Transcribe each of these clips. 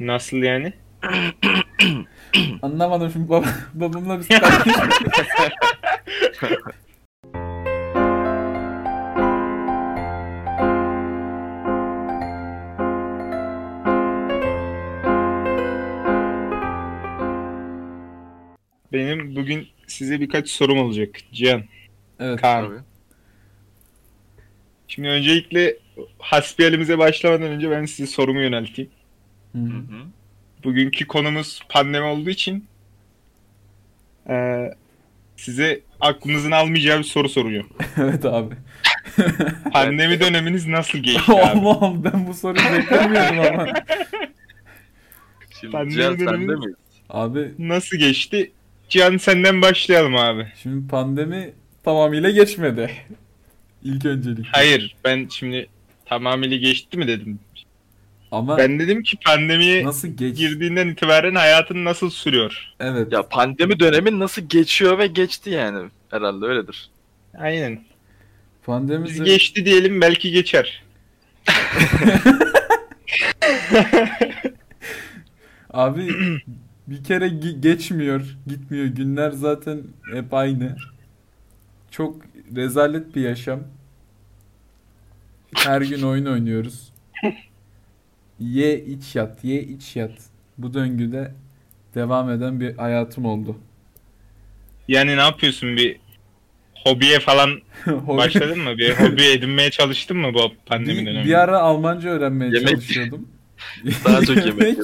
Nasıl yani? Anlamadım şimdi baba, babamla biz. Benim bugün size birkaç sorum olacak Cihan. Evet. Kaan. Tabii. Şimdi öncelikle hasbihalimize başlamadan önce ben size sorumu yönelteyim. Hı Hı. Bugünkü konumuz pandemi olduğu için eee, size aklınızın almayacağı bir soru soracağım. evet abi. Pandemi döneminiz nasıl geçti abi? Allah'ım ben bu soruyu beklemiyordum ama. Şimdi Pandemi Cihan sende mi? Abi Nasıl geçti? Cihan senden başlayalım abi. şimdi pandemi tamamıyla geçmedi. İlk öncelik. Hayır ben şimdi tamamıyla geçti mi dedim. Ama Ben dedim ki pandemiye nasıl geç? girdiğinden itibaren hayatın nasıl sürüyor? Evet. Ya pandemi dönemi nasıl geçiyor ve geçti yani. Herhalde öyledir. Aynen. Pandemi Biz geçti diyelim belki geçer. Abi bir kere geçmiyor, gitmiyor. Günler zaten hep aynı. Çok rezalet bir yaşam. Her gün oyun oynuyoruz. Ye iç yat, ye iç yat. Bu döngüde devam eden bir hayatım oldu. Yani ne yapıyorsun bir hobiye falan Hobi- başladın mı? Bir hobi edinmeye çalıştın mı bu pandemi bir, döneminde? bir ara Almanca öğrenmeye Yemek. çalışıyordum. Daha çok yemek.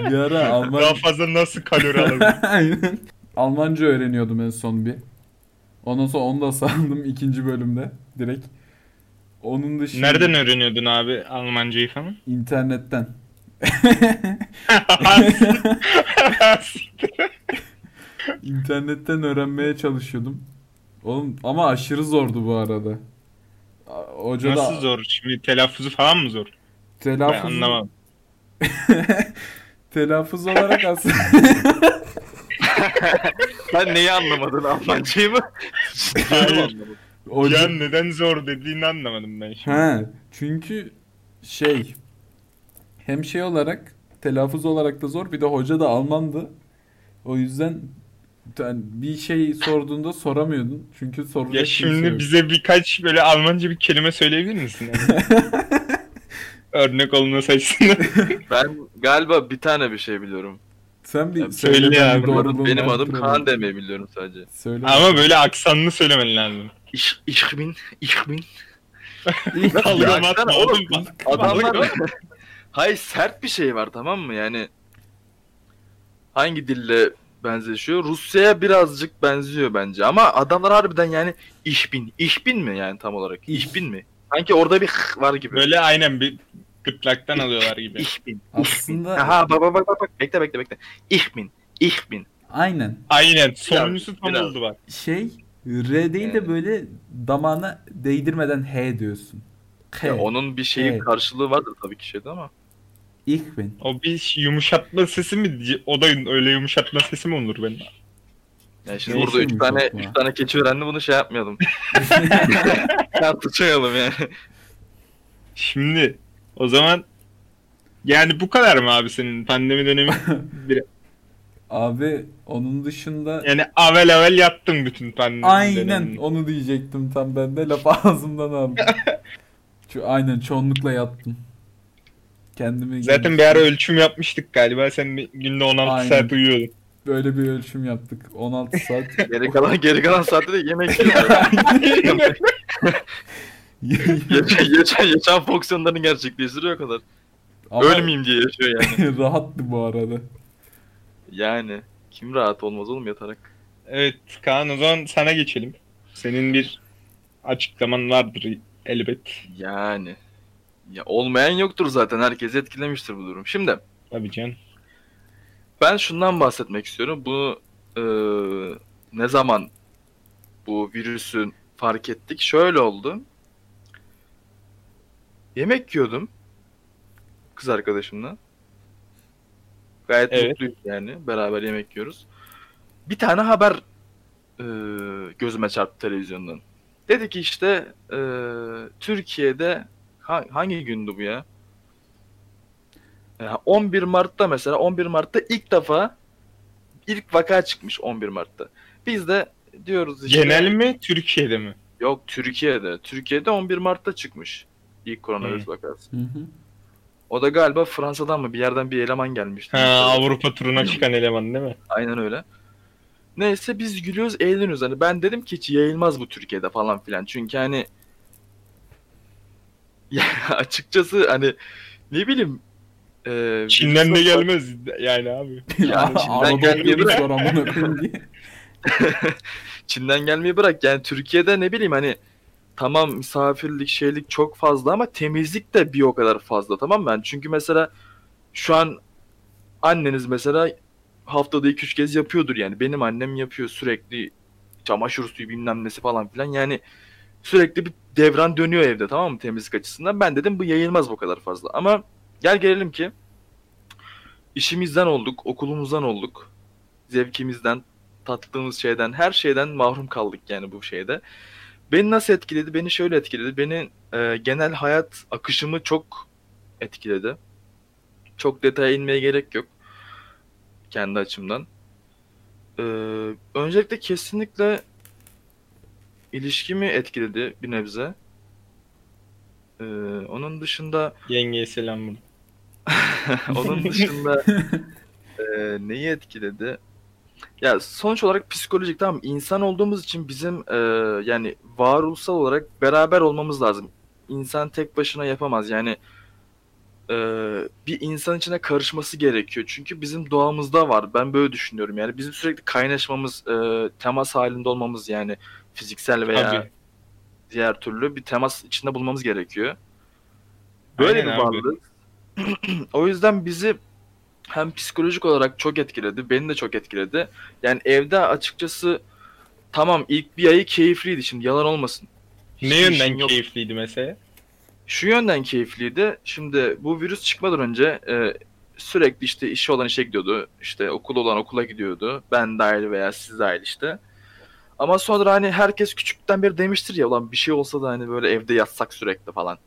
bir ara Daha Alman fazla nasıl kalori alabilir? Aynen. Almanca öğreniyordum en son bir. Ondan sonra onu da saldım ikinci bölümde direkt. Onun dışında Nereden öğreniyordun abi Almancayı falan? internetten. İnternetten öğrenmeye çalışıyordum. Oğlum ama aşırı zordu bu arada. A- Hoca Nasıl da zor? Şimdi telaffuzu falan mı zor? Ben telaffuz anlamadım. telaffuz olarak aslında Sen neyi anlamadın Almancayı mı? Hayır. Hoca- Cihan neden zor dediğini anlamadım ben şimdi. He, çünkü şey hem şey olarak telaffuz olarak da zor bir de hoca da Almandı. O yüzden yani bir şey sorduğunda soramıyordun. Çünkü soracak Ya şimdi bize birkaç böyle Almanca bir kelime söyleyebilir misin? Yani? Örnek olması açısından. Ben galiba bir tane bir şey biliyorum. Sen bir Ya söyle abi. doğruluğunu Benim adım. Kaan demeyi biliyorum sadece. Söyle. Ama böyle aksanlı söylemen lazım. Bin. İlk- Kalıyor Ya, atma oğlum. Adamlar... Hayır sert bir şey var tamam mı? Yani hangi dille benzeşiyor? Rusya'ya birazcık benziyor bence. Ama adamlar harbiden yani ich bin. Ich bin mi yani tam olarak? Ich. Ich bin mi? Sanki orada bir h var gibi. Böyle aynen bir gırtlaktan alıyorlar gibi. Ich bin. Aslında Aha bak bak bak bak bak. Bekle bekle bekle. Ich bin. Ich bin. aynen. Aynen. Sonuncusu tam biraz. oldu bak. Şey R değil de böyle damağına değdirmeden H diyorsun. H. Ya onun bir şeyi Evet. karşılığı vardır tabii ki şeyde ama. Ich bin. O bir yumuşatma sesi mi? O da öyle yumuşatma sesi mi olur benim? Yani şimdi Neyse burada üç tane, üç tane keçi öğrendi bunu şey yapmayalım. Tartışmayalım yani. Şimdi o zaman yani bu kadar mı abi senin pandemi dönemi? Bir- Abi onun dışında yani avel avel yattın bütün pandemi Aynen dönemini. onu diyecektim tam ben de laf ağzımdan aldım. Şu, aynen çoğunlukla yattım. Kendimi Zaten bir ara ölçüm yapmıştık galiba. Sen günde 16 Aynen. saat uyuyordun. böyle bir ölçüm yaptık. 16 saat. Geri kalan, geri kalan saatte de yemek yiyorum. Yaşam, yaşam, yaşam fonksiyonlarını gerçekleştiriyor o kadar. Ama Ölmeyeyim diye yaşıyor yani. rahattı bu arada. Yani kim rahat olmaz oğlum yatarak. Evet Kaan o zaman sana geçelim. Senin bir açıklaman vardır elbet. Yani. Ya olmayan yoktur zaten. Herkesi etkilemiştir bu durum. Şimdi Tabii can. ben şundan bahsetmek istiyorum. Bu eee, ne zaman bu virüsün fark ettik? Şöyle oldu. Yemek yiyordum kız arkadaşımla. Gayet Evet. mutluyuz yani. Beraber yemek yiyoruz. Bir tane haber eee, gözüme çarptı televizyondan. Dedi ki işte eee, Türkiye'de ha- hangi gündü bu ya? Ya 11 Mart'ta mesela 11 Mart'ta ilk defa ilk vaka çıkmış 11 Mart'ta. Biz de diyoruz işte Genel mi Türkiye'de mi? yok Türkiye'de. Türkiye'de 11 Mart'ta çıkmış ilk koronavirüs Hı. vakası. Hı hı. O da galiba Fransa'dan mı bir yerden bir eleman gelmişti. Ha Avrupa turuna çıkan eleman değil mi? Aynen öyle. Neyse biz gülüyoruz eğleniyoruz. Hani ben dedim ki hiç yayılmaz bu Türkiye'de falan filan. Çünkü hani ya açıkçası hani ne bileyim e, Çin'den de gelmez yani abi. Yani Çin'den gelmeyi bırak. Çin'den gelmeyi bırak. Yani Türkiye'de ne bileyim hani tamam misafirlik şeylik çok fazla ama temizlik de bir o kadar fazla tamam mı? Yani çünkü mesela şu an anneniz mesela haftada 2-3 kez yapıyordur yani. Benim annem yapıyor sürekli çamaşır suyu bilmem nesi falan filan. Yani sürekli bir devran dönüyor evde tamam mı temizlik açısından. Ben dedim bu yayılmaz bu kadar fazla. Ama gel gelelim ki işimizden olduk, okulumuzdan olduk. Zevkimizden, tattığımız şeyden, her şeyden mahrum kaldık yani bu şeyde. Beni nasıl etkiledi? Beni şöyle etkiledi. Beni e, genel hayat akışımı çok etkiledi. Çok detaya inmeye gerek yok. Kendi açımdan. Ee, öncelikle kesinlikle ilişkimi etkiledi bir nebze. Ee, onun dışında Yengeye selam bunu. onun dışında e, neyi etkiledi? Ya sonuç olarak psikolojik tamam insan olduğumuz için bizim e, yani varoluşsal olarak beraber olmamız lazım. İnsan tek başına yapamaz. Yani e, bir insan içine karışması gerekiyor. Çünkü bizim doğamızda var. Ben böyle düşünüyorum. Yani bizim sürekli kaynaşmamız, e, temas halinde olmamız yani fiziksel veya Tabii. diğer türlü bir temas içinde bulmamız gerekiyor. Böyle Aynen bir varlık. o yüzden bizi hem psikolojik olarak çok etkiledi, beni de çok etkiledi. Yani evde açıkçası tamam ilk bir ayı keyifliydi şimdi yalan olmasın. Ne Hiçbir işin yönden yok. keyifliydi mesela? Şu yönden keyifliydi. Şimdi bu virüs çıkmadan önce e, sürekli işte işi olan işe gidiyordu. İşte okulu olan okula gidiyordu. Ben dahil veya siz dahil işte. Ama sonra hani herkes küçükten beri demiştir ya ulan bir şey olsa da hani böyle evde yatsak sürekli falan.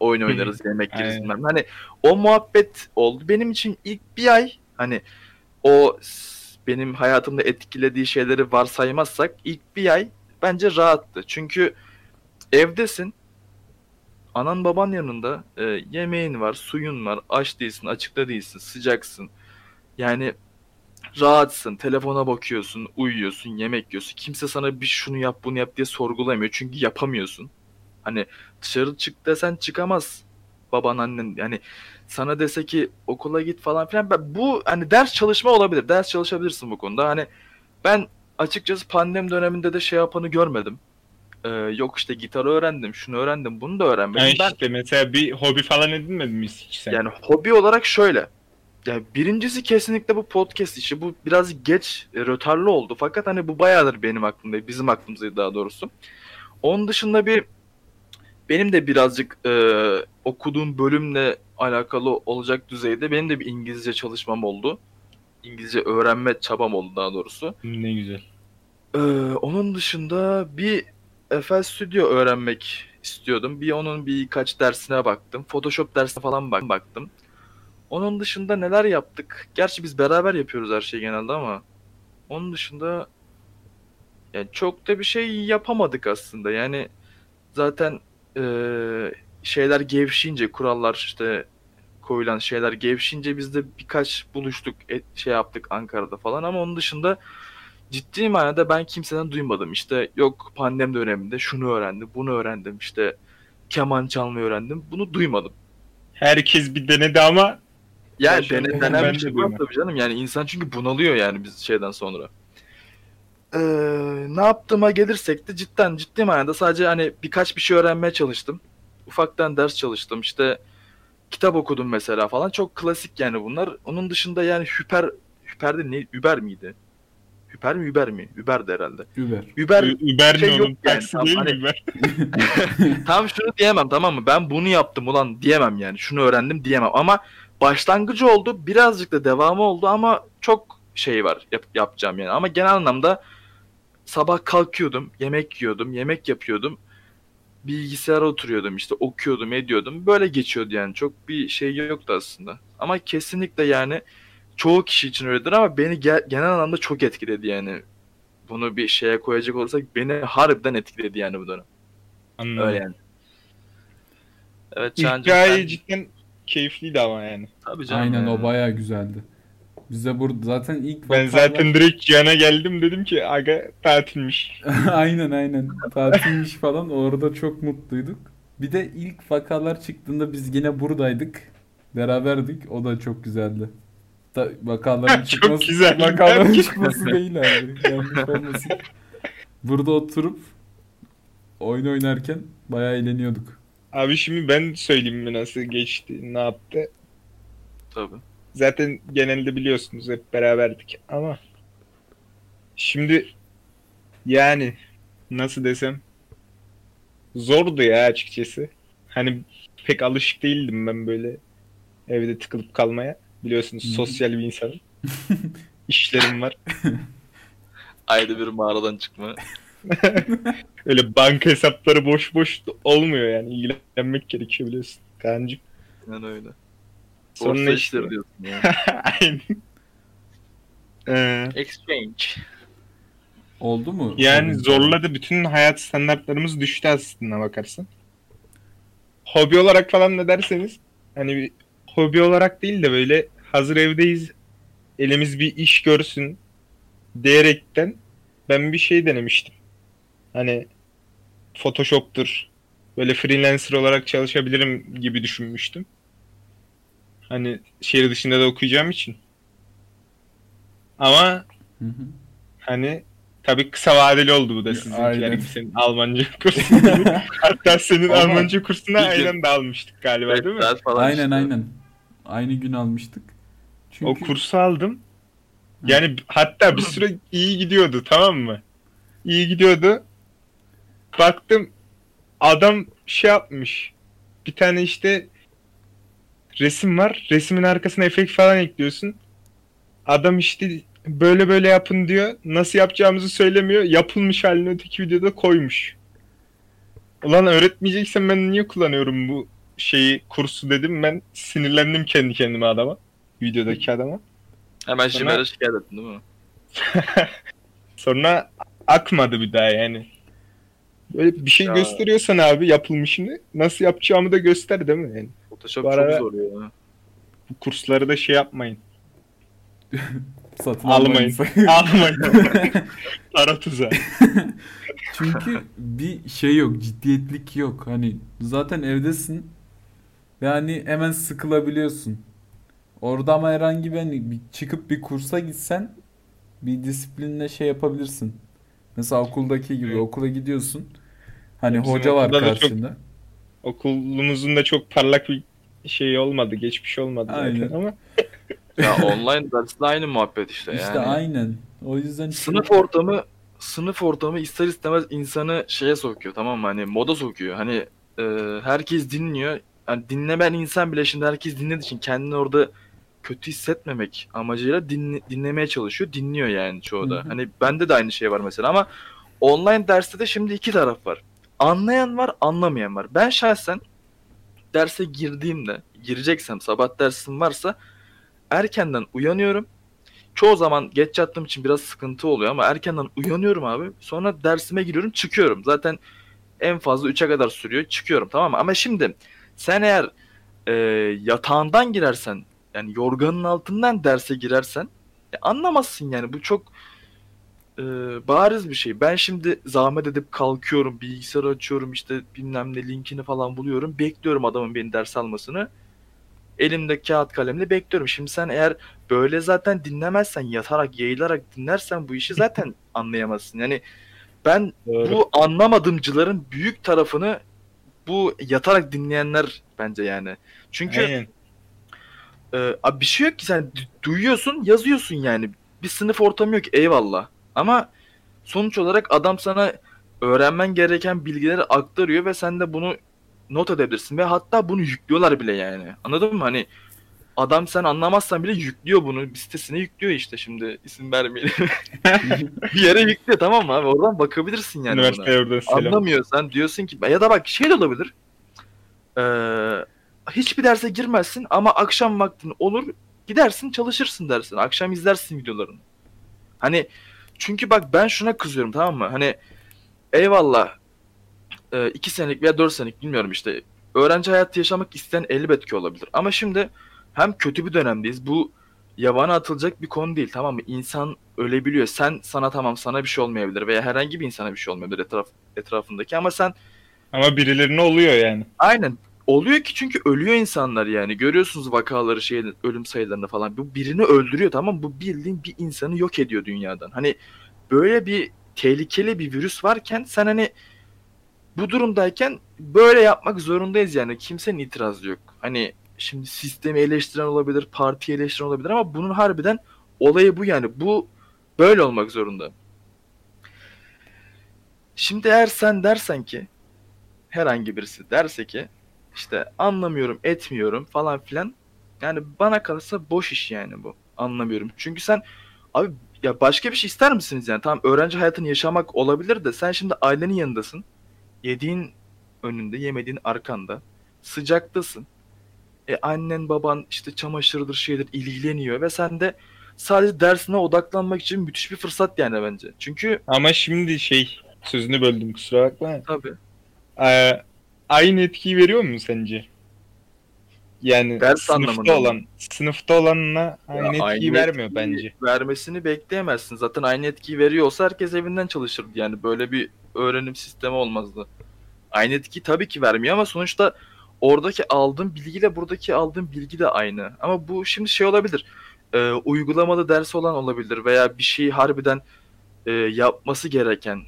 Oyun oynarız, yemek yeriz bilmem. Hani o muhabbet oldu. Benim için ilk bir ay hani o benim hayatımda etkilediği şeyleri varsaymazsak ilk bir ay bence rahattı. Çünkü evdesin anan baban yanında e, yemeğin var, suyun var, aç değilsin, açıkta değilsin, sıcaksın. Yani rahatsın, telefona bakıyorsun, uyuyorsun, yemek yiyorsun. Kimse sana bir şunu yap, bunu yap diye sorgulamıyor. Çünkü yapamıyorsun. Hani dışarı çık desen çıkamaz baban annen. Yani sana dese ki okula git falan filan. Ben, bu hani ders çalışma olabilir. Ders çalışabilirsin bu konuda. Hani ben açıkçası pandemi döneminde de şey yapanı görmedim. Ee, yok işte gitarı öğrendim, şunu öğrendim, bunu da öğrenmedim. Yani ben işte mesela bir hobi falan edinmedin mi hiç sen? yani hobi olarak şöyle. Yani birincisi kesinlikle bu podcast işi. Bu biraz geç, e, rötarlı oldu. Fakat hani bu bayağıdır benim aklımda, bizim aklımızdaydı daha doğrusu. Onun dışında bir benim de birazcık e, okuduğum bölümle alakalı olacak düzeyde benim de bir İngilizce çalışmam oldu. İngilizce öğrenme çabam oldu daha doğrusu. Ne güzel. Ee, onun dışında bir FL Studio öğrenmek istiyordum. Bir onun birkaç dersine baktım. Photoshop dersine falan bak baktım. Onun dışında neler yaptık? Gerçi biz beraber yapıyoruz her şeyi genelde ama onun dışında yani çok da bir şey yapamadık aslında. Yani zaten eee, şeyler gevşince kurallar işte koyulan şeyler gevşince biz de birkaç buluştuk et, şey yaptık Ankara'da falan ama onun dışında ciddi manada ben kimseden duymadım. İşte yok pandemi döneminde şunu öğrendim, bunu öğrendim, işte keman çalmayı öğrendim. Bunu duymadım. Herkes bir denedi ama Yani Başarılı dene, denen bir şey var tabii canım. Yani insan çünkü bunalıyor yani biz şeyden sonra. Ee, ne yaptığıma gelirsek de cidden ciddi manada sadece hani birkaç bir şey öğrenmeye çalıştım. Ufaktan ders çalıştım. İşte kitap okudum mesela falan. Çok klasik yani bunlar. Onun dışında yani Hüper Hüper de ne? Uber miydi? Hüper mi Uber mi? Uber'di herhalde. Uber. Uber Ü- Uber'in şey yok onun yani, değil hani- Uber? tam şunu diyemem tamam mı? Ben bunu yaptım ulan diyemem yani. Şunu öğrendim diyemem ama başlangıcı oldu. Birazcık da devamı oldu ama çok şey var yap- yapacağım yani. Ama genel anlamda sabah kalkıyordum, yemek yiyordum, yemek yapıyordum. bilgisayara oturuyordum işte okuyordum ediyordum. Böyle geçiyordu yani. Çok bir şey yoktu aslında. Ama kesinlikle yani çoğu kişi için öyledir ama beni ge- genel anlamda çok etkiledi yani. Bunu bir şeye koyacak olursak beni harbiden etkiledi yani bu dönem. Anladım. Öyle yani. Evet hikaye sen- cidden keyifliydi ama yani. Tabii canım Aynen yani. o bayağı güzeldi. Bize burada zaten ilk Ben vakalar- zaten direkt Cihan'a geldim dedim ki aga tatilmiş. aynen aynen. Tatilmiş falan orada çok mutluyduk. Bir de ilk vakalar çıktığında biz yine buradaydık. Beraberdik. O da çok güzeldi. Da, vakaların Çok çıkması, güzel. vakaların çıkması değil abi. Yanlış olmasın. Burada oturup oyun oynarken bayağı eğleniyorduk. Abi şimdi ben söyleyeyim mi nasıl geçti, ne yaptı. Tabii. Zaten genelde biliyorsunuz hep beraberdik ama şimdi yani nasıl desem zordu ya açıkçası. Hani pek alışık değildim ben böyle evde tıkılıp kalmaya. Biliyorsunuz sosyal bir insanım. İşlerim var. Ayda bir mağaradan çıkma. Öyle banka hesapları boş boş olmuyor yani. İlgilenmek gerekiyor biliyorsun. Kancık. Yani öyle. Sonra Borsa işte- işleri diyorsun yani. Aynen. Ee, Exchange. Oldu mu? Yani zorladı. Bütün hayat standartlarımız düştü aslında bakarsan. Hobi olarak falan ne derseniz hani bir hobi olarak değil de böyle hazır evdeyiz elimiz bir iş görsün diyerekten ben bir şey denemiştim. Hani Photoshop'tur. Böyle freelancer olarak çalışabilirim gibi düşünmüştüm. Hani şehir dışında da okuyacağım için. Ama Hı hı. Hani tabii kısa vadeli oldu bu da sizinkiler aynen. gibi senin Almanca kursu gibi. Hatta senin Ama Almanca kursuna aynen de almıştık galiba değil mi? Aynen işte. aynen. Aynı gün almıştık. Çünkü O kursu aldım. Yani hatta bir süre iyi gidiyordu tamam mı? İyi gidiyordu. Baktım adam şey yapmış. Bir tane işte resim var. Resmin arkasına efekt falan ekliyorsun. Adam işte böyle böyle yapın diyor. Nasıl yapacağımızı söylemiyor. Yapılmış halini öteki videoda koymuş. Ulan öğretmeyeceksen ben niye kullanıyorum bu şeyi kursu dedim. Ben sinirlendim kendi kendime adama. Videodaki adama. Hemen Sonra- Jimer'e şikayet ettin değil mi? Sonra akmadı bir daha yani. Böyle bir şey Ya. gösteriyorsan abi yapılmışını nasıl yapacağımı da göster değil mi? Yani Photoshop Bu çok arada- zor ya. bu kursları da şey yapmayın. satın Almayın. almayın. Almayın. Para tuzağı. Çünkü bir şey yok, ciddiyetlik yok. Hani zaten evdesin ve hani hemen sıkılabiliyorsun. Orada ama herhangi bir, hani bir çıkıp bir kursa gitsen bir disiplinle şey yapabilirsin. Mesela okuldaki gibi Evet. okula gidiyorsun. Hani Bizim hoca var okulda da çok- karşında. Okulumuzun da çok parlak bir şey olmadı. Geçmiş olmadı zaten Aynen. ama Ya online dersle aynı muhabbet işte İşte yani. aynen. O yüzden Sınıf ortamı sınıf ortamı ister istemez insanı şeye sokuyor tamam mı? Hani moda sokuyor. Hani e, herkes dinliyor. Yani dinlemeyen insan bile şimdi herkes dinlediği için kendini orada kötü hissetmemek amacıyla dinle- dinlemeye çalışıyor. Dinliyor yani çoğu Hı da. hı. Hani bende de aynı şey var mesela ama online derste de şimdi iki taraf var. Anlayan var, anlamayan var. Ben şahsen derse girdiğimde, gireceksem sabah dersim varsa erkenden uyanıyorum. Çoğu zaman geç yattığım için biraz sıkıntı oluyor ama erkenden uyanıyorum abi. Sonra dersime giriyorum, çıkıyorum. Zaten en fazla 3'e kadar sürüyor. Çıkıyorum tamam mı? Ama şimdi sen eğer e, yatağından girersen yani yorganın altından derse girersen e, anlamazsın yani. Bu çok e, bariz bir şey. Ben şimdi zahmet edip kalkıyorum, bilgisayarı açıyorum işte bilmem ne linkini falan buluyorum. Bekliyorum adamın beni ders almasını. Elimde kağıt kalemle bekliyorum. Şimdi sen eğer böyle zaten dinlemezsen, yatarak, yayılarak dinlersen bu işi zaten anlayamazsın. Yani ben doğru. bu anlamadımcıların büyük tarafını bu yatarak dinleyenler bence yani. Çünkü Aynen. e, abi bir şey yok ki sen du- duyuyorsun, yazıyorsun yani. Bir sınıf ortamı yok eyvallah. Ama sonuç olarak adam sana öğrenmen gereken bilgileri aktarıyor ve sen de bunu not edebilirsin ve hatta bunu yüklüyorlar bile yani. Anladın mı? Hani Adam sen anlamazsan bile yüklüyor bunu. Bir sitesine yüklüyor işte şimdi isim vermeyelim. bir yere yüklüyor tamam mı abi? Oradan bakabilirsin yani buna. Üniversiteye oradan selam. Anlamıyorsan diyorsun ki ya da bak şey de olabilir. Ee, hiçbir derse girmezsin ama akşam vaktin olur gidersin çalışırsın dersin. Akşam izlersin videolarını. Hani çünkü bak ben şuna kızıyorum tamam mı? Hani eyvallah e, iki senelik veya dört senelik bilmiyorum işte öğrenci hayatı yaşamak isteyen elbet ki olabilir. Ama şimdi hem kötü bir dönemdeyiz. Bu yabana atılacak bir konu değil tamam mı? İnsan ölebiliyor. Sen sana tamam sana bir şey olmayabilir veya herhangi bir insana bir şey olmayabilir etraf, etrafındaki ama sen Ama birilerine oluyor yani. aynen oluyor ki çünkü ölüyor insanlar yani. Görüyorsunuz vakaları şey ölüm sayılarını falan. Bu birini öldürüyor tamam mı? Bu bildiğin bir insanı yok ediyor dünyadan. Hani böyle bir tehlikeli bir virüs varken sen hani bu durumdayken böyle yapmak zorundayız yani. Kimsenin itirazı yok. Hani şimdi sistemi eleştiren olabilir, partiyi eleştiren olabilir ama bunun harbiden olayı bu yani. Bu böyle olmak zorunda. Şimdi eğer sen dersen ki herhangi birisi derse ki işte anlamıyorum, etmiyorum falan filan. Yani bana kalırsa boş iş yani bu. Anlamıyorum. Çünkü sen abi ya başka bir şey ister misiniz yani? Tamam öğrenci hayatını yaşamak olabilir de sen şimdi ailenin yanındasın. Yediğin önünde, yemediğin arkanda. Sıcaktasın. E annen baban işte çamaşırdır şeydir ilgileniyor ve sen de sadece dersine odaklanmak için müthiş bir fırsat yani bence. Çünkü Ama şimdi şey sözünü böldüm kusura bakma. tabii Ee, aynı etkiyi veriyor mu sence? Yani Ders sınıfta anlamında olan sınıfta olanla aynı Ya etkiyi aynı vermiyor etkiyi bence. Vermesini bekleyemezsin. Zaten aynı etkiyi veriyor olsa herkes evinden çalışırdı. Yani böyle bir öğrenim sistemi olmazdı. Aynı etkiyi tabii ki vermiyor ama sonuçta oradaki aldığın bilgiyle buradaki aldığın bilgi de aynı. Ama bu şimdi şey olabilir. e, uygulamalı ders olan olabilir veya bir şeyi harbiden e, yapması gereken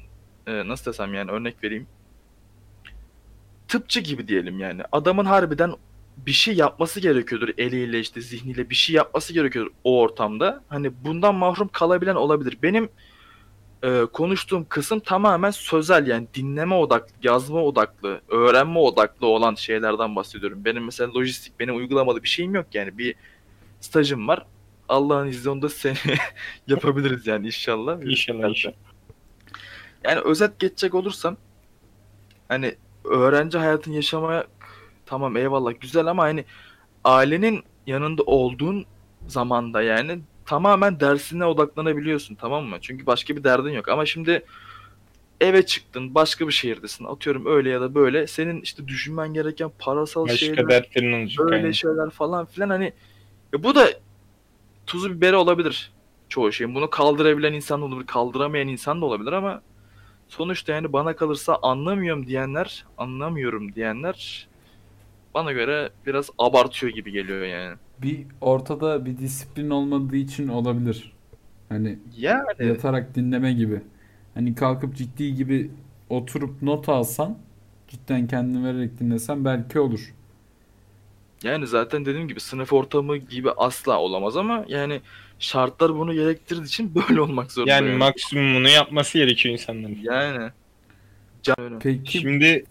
e, nasıl desem yani örnek vereyim. Tıpçı gibi diyelim yani. Adamın harbiden bir şey yapması gerekiyordur eliyle işte zihniyle bir şey yapması gerekiyordur o ortamda. Hani bundan mahrum kalabilen olabilir. Benim e, konuştuğum kısım tamamen sözel yani dinleme odaklı, yazma odaklı, öğrenme odaklı olan şeylerden bahsediyorum. Benim mesela lojistik, benim uygulamalı bir şeyim yok yani bir stajım var. Allah'ın izniyle seni yapabiliriz yani inşallah. İnşallah inşallah. Yani özet geçecek olursam hani öğrenci hayatını yaşamaya tamam eyvallah güzel ama hani ailenin yanında olduğun zamanda yani tamamen dersine odaklanabiliyorsun tamam mı? Çünkü başka bir derdin yok ama şimdi eve çıktın başka bir şehirdesin atıyorum öyle ya da böyle senin işte düşünmen gereken parasal Başka şeyler böyle yani. şeyler falan filan hani ya bu da tuzu biberi olabilir çoğu şeyin. Bunu kaldırabilen insan da olabilir, kaldıramayan insan da olabilir ama sonuçta yani bana kalırsa anlamıyorum diyenler, anlamıyorum diyenler bana göre biraz abartıyor gibi geliyor yani. Bir ortada bir disiplin olmadığı için olabilir. Hani Yani yatarak dinleme gibi. Hani kalkıp ciddi gibi oturup not alsan, cidden kendini vererek dinlesen belki olur. yani zaten dediğim gibi sınıf ortamı gibi asla olamaz ama yani şartlar bunu gerektirdiği için böyle olmak zorunda. Yani yani. maksimumunu yapması gerekiyor insanların. Yani. Can Peki Şimdi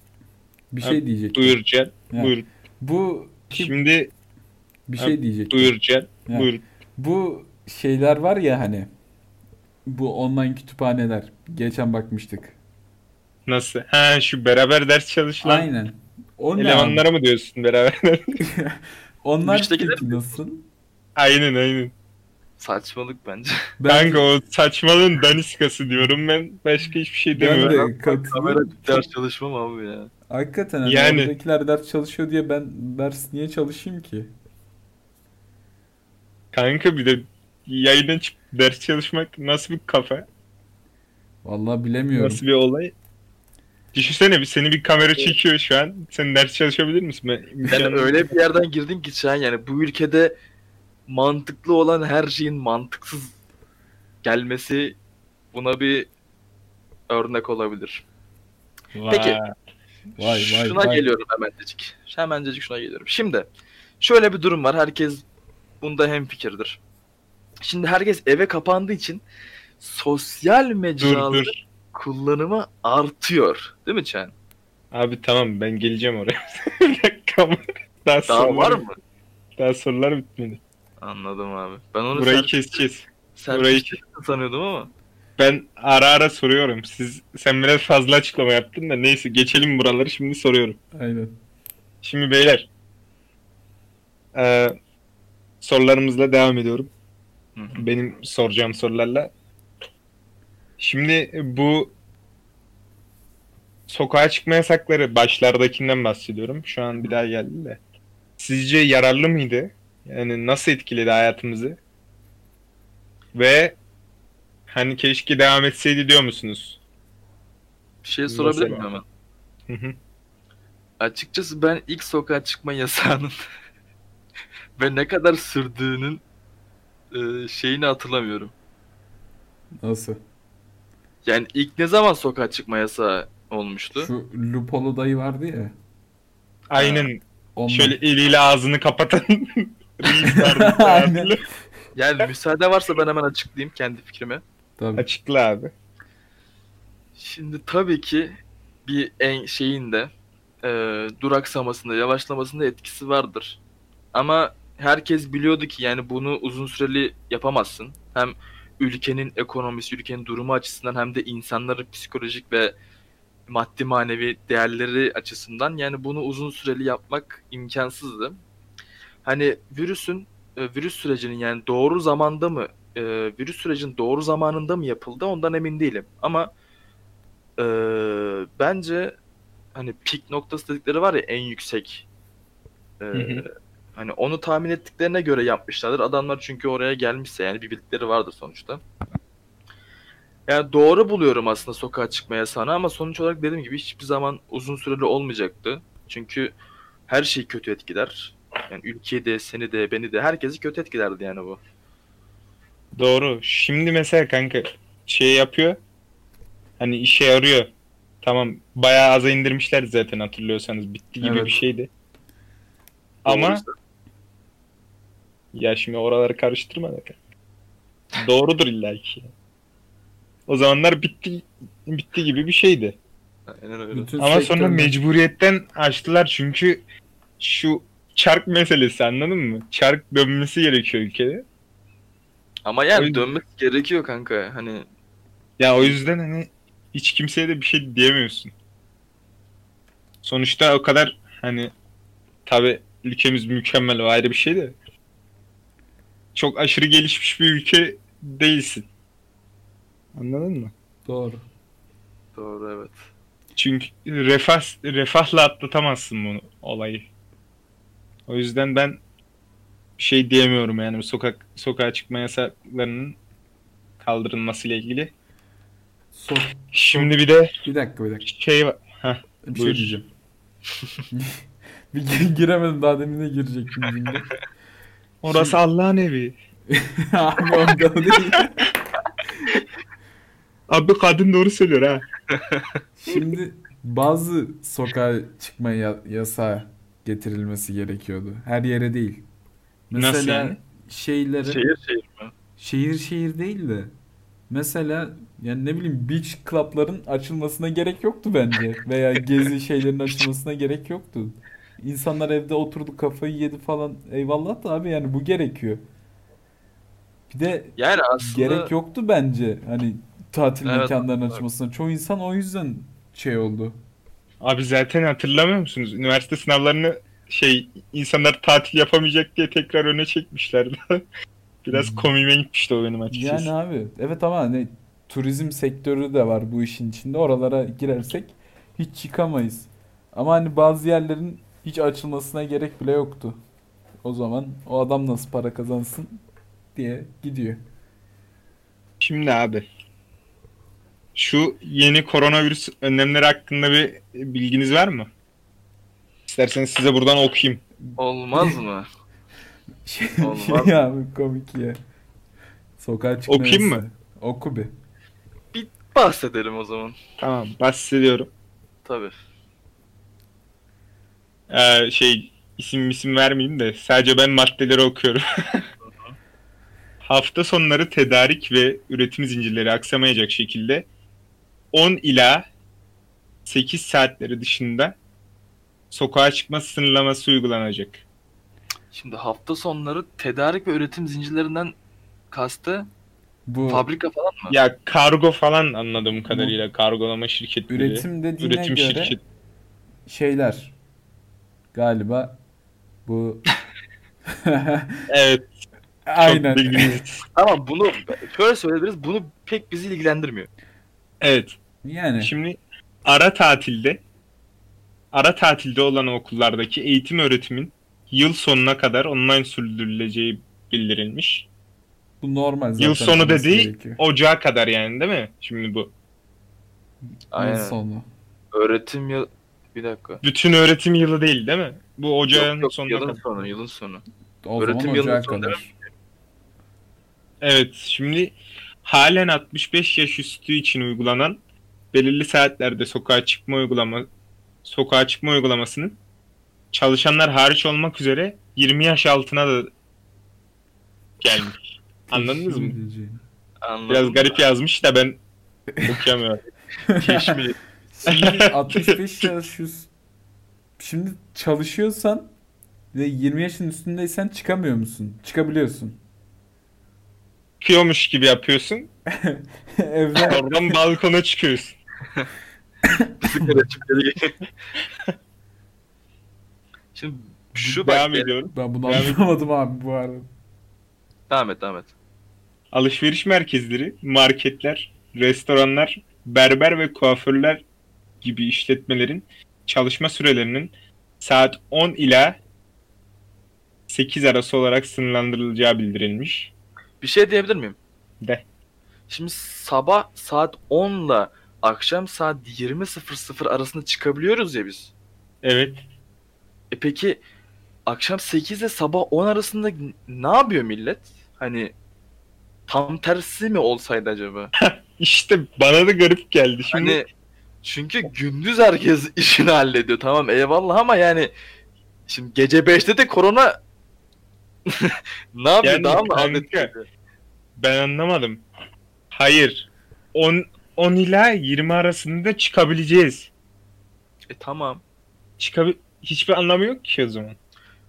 bir şey diyecektim. buyur Can. Ya, Buyur. Bu Şimdi bir şey diyecektim. buyur Can. Ya. Buyur. Bu şeyler var ya hani bu online kütüphaneler. Geçen bakmıştık. Nasıl? Ha şu beraber ders çalışılan Aynen. O abi? elemanlara mı diyorsun beraber? Onlar peki nasıl? aynen aynen. Saçmalık bence. Ben, Kanka o saçmalığın daniskası diyorum ben. Başka hiçbir şey ben demiyorum. de katılıyorum. ders çalışmam abi ya. Hakikaten hani Yani- oradakiler ders çalışıyor diye ben ders niye çalışayım ki? Kanka bir de yayına çıkıp ders çalışmak nasıl bir kafa? Vallahi bilemiyorum. Nasıl bir olay? Düşünsene bir seni bir kamera çekiyor şu an. Sen ders çalışabilir misin? Ben, Yani öyle bir yerden girdin ki sen yani bu ülkede mantıklı olan her şeyin mantıksız gelmesi buna bir örnek olabilir. Peki. Vay. Vay vay şuna vay. geliyorum hemencecik. Hemencecik şuna geliyorum. Şimdi şöyle bir durum var. Herkes bunda hemfikirdir. Şimdi herkes eve kapandığı için sosyal mecraların kullanımı artıyor. Değil mi Çen? Abi tamam ben geleceğim oraya. bir dakika. Daha, Daha var mı? Daha sorular bitmedi. Anladım abi. Ben onu Burayı sert, keseceğiz. burayı şey sanıyordum ama. Ben ara ara soruyorum. Siz sen biraz fazla açıklama yaptın da neyse geçelim buraları şimdi soruyorum. Aynen. Şimdi beyler eee, sorularımızla devam ediyorum. Hı hı. Benim soracağım sorularla. Şimdi bu sokağa çıkma yasakları başlardakinden bahsediyorum. Şu an bir daha geldi de. Sizce yararlı mıydı? Yani nasıl etkiledi hayatımızı? Ve hani keşke devam etseydi diyor musunuz? Bir şey sorabilir miyim hemen? Hı hı. Açıkçası ben ilk sokağa çıkma yasağının ve ne kadar sürdüğünün e, şeyini hatırlamıyorum. Nasıl? Yani ilk ne zaman sokağa çıkma yasağı olmuştu? Şu Lupolu dayı vardı ya. Aynen. Ondan. Şöyle eliyle ağzını kapatan Aynen. Yani müsaade varsa ben hemen açıklayayım kendi fikrimi. Tabii. Açıkla abi. Şimdi tabii ki bir en şeyin de e, duraksamasında, yavaşlamasında etkisi vardır. Ama herkes biliyordu ki yani bunu uzun süreli yapamazsın. Hem ülkenin ekonomisi, ülkenin durumu açısından hem de insanların psikolojik ve maddi manevi değerleri açısından yani bunu uzun süreli yapmak imkansızdı. Hani virüsün e, virüs sürecinin yani doğru zamanda mı e, virüs sürecinin doğru zamanında mı yapıldı ondan emin değilim. Ama e, bence hani pik noktası dedikleri var ya en yüksek e, hı. hani onu tahmin ettiklerine göre yapmışlardır. Adamlar çünkü oraya gelmişse yani bir bildikleri vardır sonuçta. Yani doğru buluyorum aslında sokağa çıkma yasağını ama sonuç olarak dediğim gibi hiçbir zaman uzun süreli olmayacaktı. Çünkü her şey kötü etkiler. Yani ülkeyi de, seni de, beni de, herkesi kötü etkilerdi yani bu. Doğru. Şimdi mesela kanka şey yapıyor. Hani işe yarıyor. Tamam bayağı aza indirmişler zaten hatırlıyorsanız. Bitti gibi Evet. bir şeydi. Ama Doğruysa- ya şimdi oraları karıştırma da kanka. Doğrudur illa ki. O zamanlar bitti bitti gibi bir şeydi. Aynen öyle. Bütün Ama sonra sektörler- mecburiyetten açtılar çünkü şu çark meselesi anladın mı? Çark dönmesi gerekiyor ülkede. Ama yani yüzden- dönmek gerekiyor kanka. Hani Ya o yüzden hani hiç kimseye de bir şey diyemiyorsun. Sonuçta o kadar hani tabi ülkemiz mükemmel o ayrı bir şey de çok aşırı gelişmiş bir ülke değilsin. Anladın mı? Doğru. doğru evet. Çünkü refah refahla atlatamazsın bunu olayı. O yüzden ben bir şey diyemiyorum yani bu sokak sokağa çıkma yasaklarının kaldırılmasıyla ilgili. So Şimdi bir de bir dakika bir dakika. şey var. Heh, Bir Buyur. şey diyeceğim. bir gi- giremedim daha demin de girecektim cümle. orası Allah'ın evi. Abi orada o değil. Abi kadın doğru söylüyor ha. Şimdi bazı sokağa çıkma ya- yasağı getirilmesi gerekiyordu. Her yere değil. Mesela Nasıl yani? şeylere Şehir şehir mi? şehir şehir değil de mesela yani ne bileyim beach club'ların açılmasına gerek yoktu bence veya gezi şeylerin açılmasına gerek yoktu. İnsanlar evde oturdu kafayı yedi falan eyvallah da abi yani bu gerekiyor. Bir de Yani aslında gerek yoktu bence hani tatil Evet, mekanlarının açılmasına. Çoğu insan o yüzden şey oldu. Abi zaten hatırlamıyor musunuz? Üniversite sınavlarını şey insanlar tatil yapamayacak diye tekrar öne çekmişlerdi. Biraz komiğime gitmişti o benim açıkçası. Yani abi evet ama hani turizm sektörü de var bu işin içinde. Oralara girersek hiç çıkamayız. Ama hani bazı yerlerin hiç açılmasına gerek bile yoktu. O zaman o adam nasıl para kazansın diye gidiyor. Şimdi abi şu yeni koronavirüs önlemleri hakkında bir bilginiz var mı? İsterseniz size buradan okuyayım. olmaz mı? Şey, Olmaz. şey abi komik ya. Sokağa çıkma Okuyayım mı? Oku bir. Bahsedelim o zaman. Tamam bahsediyorum. Tabii. Ee, şey isim isim vermeyeyim de sadece ben maddeleri okuyorum. Hafta sonları tedarik ve üretim zincirleri aksamayacak şekilde 10 ila 8 saatleri dışında sokağa çıkma sınırlaması uygulanacak. Şimdi hafta sonları tedarik ve üretim zincirlerinden kastı Bu fabrika falan mı? Ya kargo falan anladığım kadarıyla kargolama şirketleri. üretim dediğine üretim göre şirket. şeyler galiba bu Evet. aynen. Ama bunu şöyle söyleyebiliriz. Bunu pek bizi ilgilendirmiyor. Evet. Yani Şimdi ara tatilde ara tatilde olan okullardaki eğitim öğretimin yıl sonuna kadar online sürdürüleceği bildirilmiş. bu normal zaten. Yıl sonu dediği gerekiyor. ocağa kadar yani değil mi? Şimdi bu. Aynen. Yıl sonu. Öğretim yıl... Bir dakika. Bütün öğretim yılı değil değil mi? Bu ocağın Yok, yok, sonuna yılın kadar. sonu, yılın sonu. O Öğretim ocağa sonu kadar. Evet, şimdi halen 65 yaş üstü için uygulanan belirli saatlerde sokağa çıkma uygulama sokağa çıkma uygulamasının çalışanlar hariç olmak üzere 20 yaş altına da gelmiş. Anladınız mı? Anladım. Biraz garip yazmış da ben okuyamıyorum. Şimdi 65 yaş üst. Şimdi çalışıyorsan ve 20 yaşın üstündeysen çıkamıyor musun? Çıkabiliyorsun. Çıkıyormuş gibi yapıyorsun. Evden Oradan balkona çıkıyorsun. Sigara Şimdi şu bak. Devam e, ediyorum. ben bunu Devam anlamadım abi bu arada. Devam et, devam et. Alışveriş merkezleri, marketler, restoranlar, berber ve kuaförler gibi işletmelerin çalışma sürelerinin saat 10 ila 8 arası olarak sınırlandırılacağı bildirilmiş. Bir şey diyebilir miyim? De. Şimdi sabah saat 10 ile akşam saat 20.00 arasında çıkabiliyoruz ya biz. Evet. E peki akşam 8 ile sabah 10 arasında ne yapıyor millet? Hani tam tersi mi olsaydı acaba? İşte bana da garip geldi. Şimdi Hani çünkü gündüz herkes işini hallediyor. Tamam eyvallah ama yani şimdi gece 5'te de korona ne yapıyor? Yani Daha mı kanka, ben anlamadım. Hayır. 10 10 ila 20 arasında çıkabileceğiz. E tamam. Çıkabil hiçbir anlamı yok ki o zaman.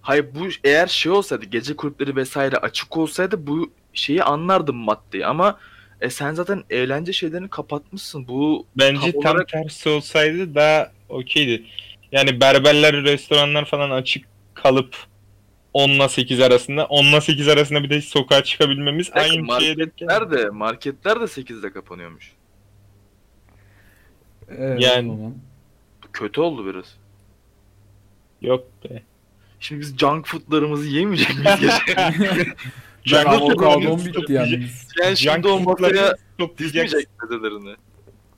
Hayır bu eğer şey olsaydı gece kulüpleri vesaire açık olsaydı bu şeyi anlardım maddeyi ama e sen zaten eğlence şeylerini kapatmışsın. Bu Bence Tam tam olarak- tersi olsaydı daha okeydi. Yani berberler, restoranlar falan açık kalıp 10 ile 8 arasında. 10 ile 8 arasında bir de sokağa çıkabilmemiz dakika, aynı şeye denk marketler de marketler de 8'de kapanıyormuş. Evet, Yani-. Bu kötü oldu biraz. Yok be. Şimdi biz junk foodlarımızı yemeyecek miyiz gece? Ben Junk avokadom food'larımız bitti yani. yani şimdi o masaya dizmeyecek mezelerini.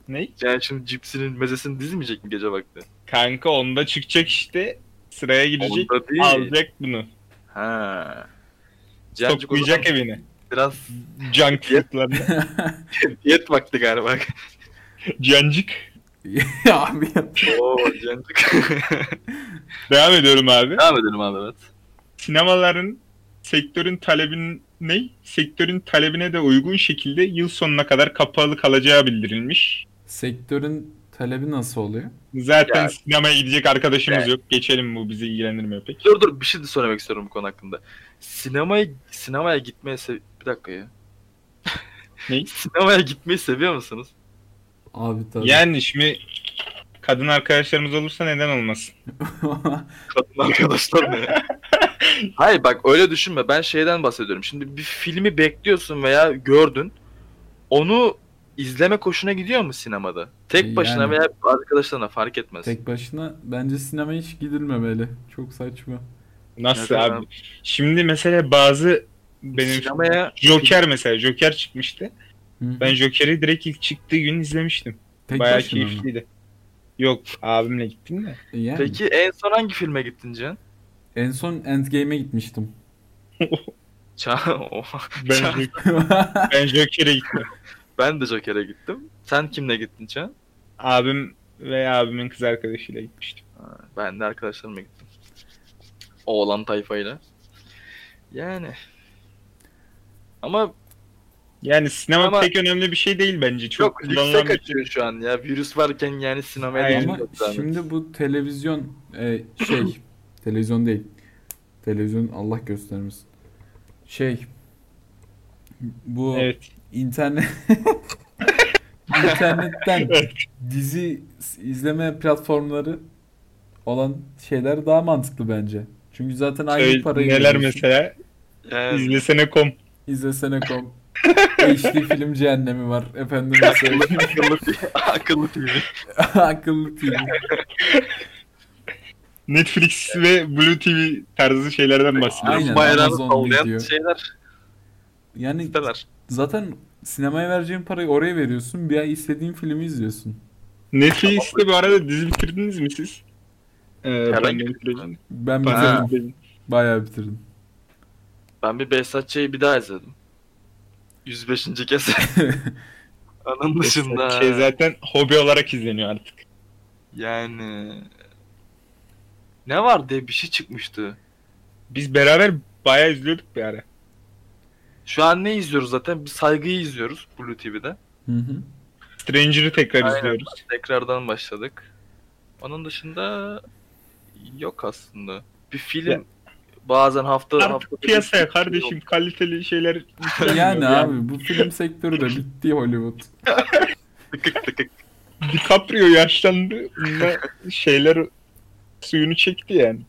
Ne? Yani şimdi cipsinin mezesini dizmeyecek mi gece vakti? Kanka onda çıkacak işte. Sıraya girecek. Onda değil. Alacak bunu. Ha. Toplayacak zaman evine. Biraz Junk food'larını. diyet vakti galiba. Cancık. abi. Oo cancık. Devam ediyorum abi. Devam edelim abi evet. Sinemaların sektörün talebin ne? Sektörün talebine de uygun şekilde yıl sonuna kadar kapalı kalacağı bildirilmiş. Sektörün talebi nasıl oluyor? Zaten Ya- sinemaya gidecek arkadaşımız Ya- yok. Geçelim bu bizi ilgilendirmiyor pek. Dur dur bir şey de söylemek istiyorum bu konu hakkında. Sinemaya sinemaya gitmeyi sev... Bir dakika ya. Ne? Sinemaya gitmeyi seviyor musunuz? Abi tabii. Yani şimdi kadın arkadaşlarımız olursa neden olmasın? Kadın arkadaşlar mı ya? Hayır bak öyle düşünme. Ben şeyden bahsediyorum. Şimdi bir filmi bekliyorsun veya gördün. Onu izleme hoşuna gidiyor mu sinemada? Tek başına Yani. veya arkadaşlarına fark etmez. Tek başına bence sinemaya hiç gidilmemeli. Çok saçma. Nasıl Neden abi? Şimdi mesela bazı benim Sinemaya Joker mesela Joker çıkmıştı. Hı hı. Ben Joker'i direkt ilk çıktığı gün izlemiştim. Tek Bayağı başına mı? keyifliydi. Yok abimle gittim de. Yani. Peki en son hangi filme gittin Can? En son Endgame'e gitmiştim. Ben, ben Joker'e gittim. ben de Joker'e gittim. Sen kimle gittin Can? Abim ve abimin kız arkadaşıyla gitmiştim. Ha, Ben de arkadaşlarımla gittim. Oğlan tayfayla. Yani. Ama Yani sinema Ama- pek önemli bir şey değil bence. Çok çok lükse bir şey. kaçıyor şu an ya. Virüs varken yani sinemaya Aynen. değil Ama şimdi bu televizyon e, şey televizyon değil. Televizyon Allah göstermesin. Şey bu Evet. İnternet internetten dizi izleme platformları olan şeyler daha mantıklı bence. Çünkü zaten aynı Söyle- parayı neler veriyorsun. mesela? İzlesene.com. İzlesene.com HD film cehennemi var. Efendim söyleyeyim. akıllı, akıllı TV. Akıllı TV. Netflix ve Blue TV tarzı şeylerden bahsediyoruz. Aynen, Bayrağını sallayan şeyler Yani siteler. zaten sinemaya vereceğin parayı oraya veriyorsun. Bir ay istediğin filmi izliyorsun. Netflix'te bu arada dizi bitirdiniz mi siz? Ee, Herhangi bir- sürecinde. Ben bitirdim. Bayağı bitirdim. Ben bir Behzatçı'yı bir daha izledim. 105. kez. Onun dışında Şey zaten hobi olarak izleniyor artık. yani ne var diye bir şey çıkmıştı. Biz beraber bayağı izliyorduk bir ara. Şu an ne izliyoruz zaten? Bir saygıyı izliyoruz Blue TV'de. Hı hı. Stranger'ı tekrar Aynen. izliyoruz. Tekrardan başladık. Onun dışında yok aslında. Bir film Ya. bazen hafta hafta Artık piyasaya kardeşim kaliteli şeyler Yani abi bu film sektörü de bitti Hollywood. tıkık tıkık. DiCaprio yaşlandı. Şeyler suyunu çekti yani.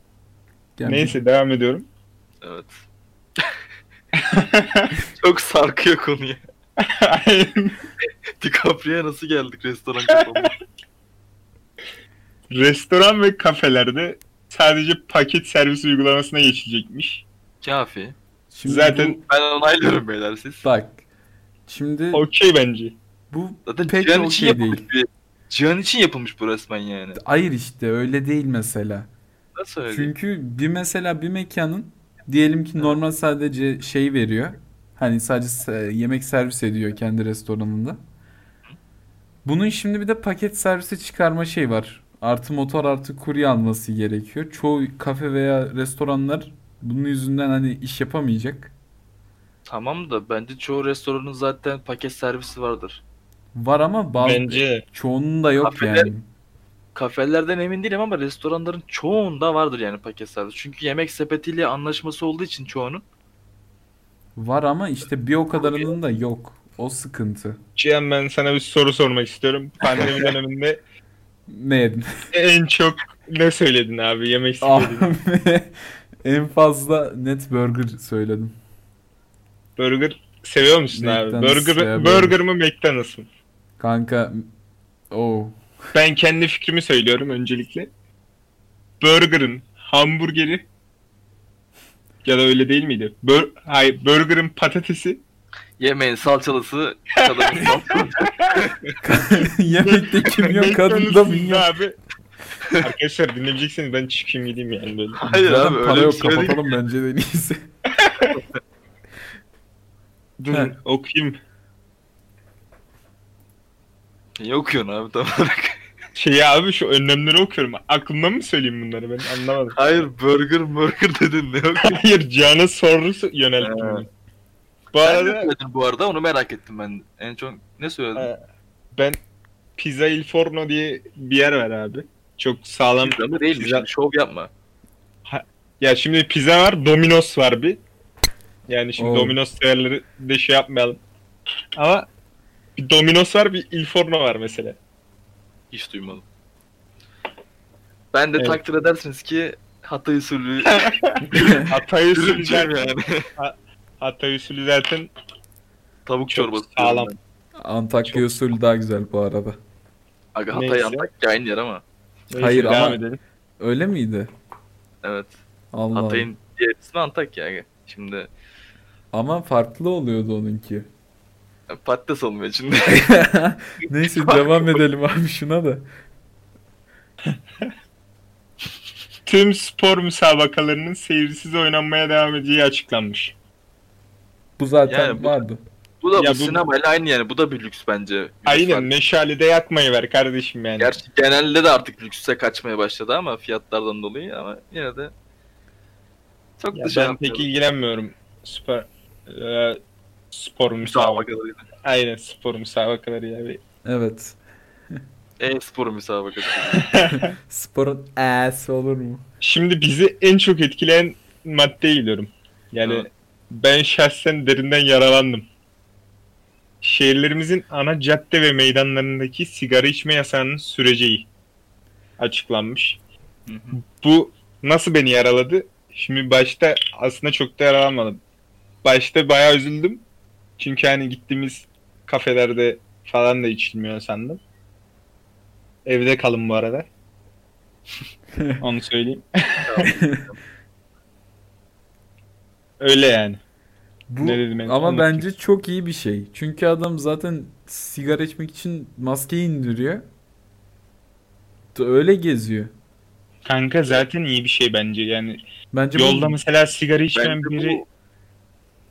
Yani Neyse devam ediyorum. Evet. Çok sarkıyor konuya. DiCaprio'ya nasıl geldik restoran kapanmış? Restoran ve kafelerde sadece paket servis uygulamasına geçilecekmiş. Kafi. Şimdi Zaten- bu- Ben onaylıyorum beyler siz. bak. Şimdi Okey bence. bu Zaten pek Cihan için yapılmış değil. bir... Cihan için yapılmış bu resmen yani. Hayır işte öyle değil mesela. Nasıl öyle? Çünkü bir mesela bir mekanın diyelim ki normal sadece şey veriyor. Hani sadece yemek servis ediyor kendi restoranında. Bunun şimdi bir de paket servise çıkarma şey var. Artı motor artı kurye alması gerekiyor. Çoğu kafe veya restoranlar bunun yüzünden hani iş yapamayacak. Tamam da bence çoğu restoranın zaten paket servisi vardır. Var ama bazı Bence çoğunun da yok Kafeler- yani. Kafelerden emin değilim ama restoranların çoğunda vardır yani paket servis. Çünkü yemek sepetiyle anlaşması olduğu için çoğunun. Var ama işte bir o kadarının da yok. O sıkıntı. Cihan ben sana bir soru sormak istiyorum. Pandemi döneminde Ne yedin? en çok ne söyledin abi? Yemek söyledin. Abi, en fazla net burger söyledim. Burger seviyor musun abi? McDonald's Burger, seviyorum. burger mı McDonald's mı? Kanka o Ben kendi fikrimi söylüyorum öncelikle. Burger'ın hamburgeri ya da öyle değil miydi? Bur Hayır, burger'ın patatesi Yemeğin salçalısı, tadının salçalısı. yemekte kimyon kadında McDonald's'ın minyon. abi. Arkadaşlar dinlemeyecekseniz ben çıkayım gideyim yani böyle. Hayır Zaten abi para öyle bir yok şey değil. kapatalım bence de en iyisi. Dur Heh. okuyayım. Ne okuyorsun abi tam olarak? Şey abi şu önlemleri okuyorum. Aklımdan mı söyleyeyim bunları ben anlamadım. Hayır burger burger dedin ne okuyorsun? Hayır Cihan'a sorusu yönelttim. Ha. ben. Bu ne arada söyledin bu arada onu merak ettim ben. En çok ne söyledin? e, ben Pizza Il Forno diye bir yer var abi. Çok sağlam. Pizza mı değilmiş pizza- şov yapma. Ya şimdi pizza var, Domino's var bir. Yani şimdi Oo. Domino's değerleri de şey yapmayalım. Ama bir Domino's var, bir Il Forno var mesela. Hiç duymadım. Ben de Evet. takdir edersiniz ki Hatay usulü Hatay usulü zaten, yani. Hatay usulü zaten Tavuk Çok çorbası. sağlam. Antakya usulü daha güzel bu arada. Aga Neyse. Hatay Antakya aynı yer ama. Neyse, Hayır, devam ama- edelim. Öyle miydi? Evet. Allah Allah. Hatay'ın diğer ismi Antakya aga. Şimdi Ama farklı oluyordu onunki. Patates olmuyor şimdi. Neyse devam edelim abi şuna da. Tüm spor müsabakalarının seyirsiz oynanmaya devam edeceği açıklanmış. Bu zaten Yani bu- vardı. bu da Ya bu bu- sinemayla aynı yani. Bu da bir lüks bence. Lüks Aynen var. meşalede yakmayı ver kardeşim yani. Gerçi genelde de artık lükse kaçmaya başladı ama fiyatlardan dolayı ama yine de çok Ya da şey ben pek ilgilenmiyorum spor e, spor müsabakaları. Aynen spor müsabakaları ya. Evet. E-spor müsabakası. Sporun ass olur mu? Şimdi bizi en çok etkileyen maddeye gidiyorum. Yani Evet. ben şahsen derinden yaralandım. Şehirlerimizin ana cadde ve meydanlarındaki sigara içme yasağının süreceği açıklanmış. Hı hı. Bu nasıl beni yaraladı? Şimdi başta aslında çok da yaralanmadım. Başta bayağı üzüldüm. Çünkü hani gittiğimiz kafelerde falan da içilmiyor sandım. Evde kalın bu arada. Onu söyleyeyim. Öyle yani. Bu Ne dedim ben? ama Anlatayım. bence çok iyi bir şey. Çünkü adam zaten sigara içmek için maskeyi indiriyor. Öyle geziyor. Kanka zaten iyi bir şey bence. Yani Bence bu- yolda mesela sigara içmeyen Bence biri bu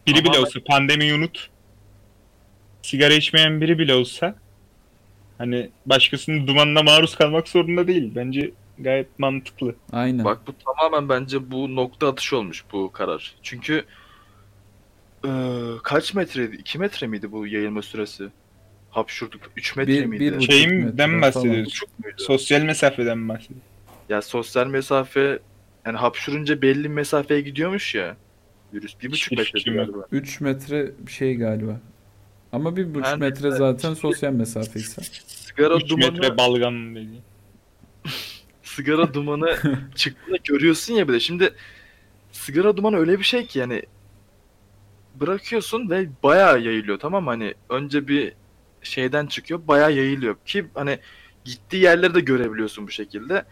biri bile olsa pandemiyi unut. Sigara içmeyen biri bile olsa hani başkasının dumanına maruz kalmak zorunda değil. Bence gayet mantıklı. aynen. Bak bu tamamen bence bu nokta atışı olmuş bu karar. Çünkü eee, kaç metreydi? 2 metre miydi bu yayılma süresi? Hapşurduk. 3 metre Bir- miydi? bir Şeyden metre falan. bahsediyoruz? Sosyal mesafeden mi bahsediyoruz? Ya sosyal mesafe yani hapşurunca belli bir mesafeye gidiyormuş ya. Virüs bir buçuk Hiçbir metre galiba. 3 metre bir şey galiba. Ama bir buçuk Her metre neyse. zaten sosyal mesafeyse. Sigara 3 dumanı, metre balgam dedi. sigara dumanı çıktığında görüyorsun ya bir de. Şimdi sigara dumanı öyle bir şey ki yani bırakıyorsun ve bayağı yayılıyor tamam mı? Hani önce bir şeyden çıkıyor bayağı yayılıyor ki hani gittiği yerleri de görebiliyorsun bu şekilde.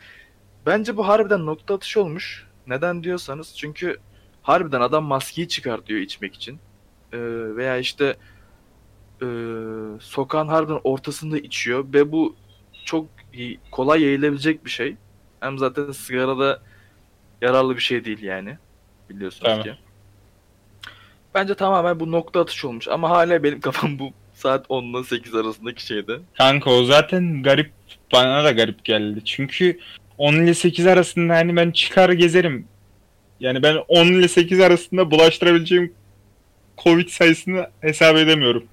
Bence bu harbiden nokta atışı olmuş. Neden diyorsanız çünkü harbiden adam maskeyi çıkartıyor içmek için. Ee, veya işte e, sokağın harbiden ortasında içiyor ve bu çok kolay yayılabilecek bir şey. Hem zaten sigarada yararlı bir şey değil yani. Biliyorsunuz Tamam. ki. Bence tamamen bu nokta atışı olmuş ama hala benim kafam bu saat 10 ile 8 arasındaki şeyde. Kanka o zaten garip bana da garip geldi. Çünkü 10 ile 8 arasında hani ben çıkar gezerim. Yani ben 10 ile 8 arasında bulaştırabileceğim Covid sayısını hesap edemiyorum.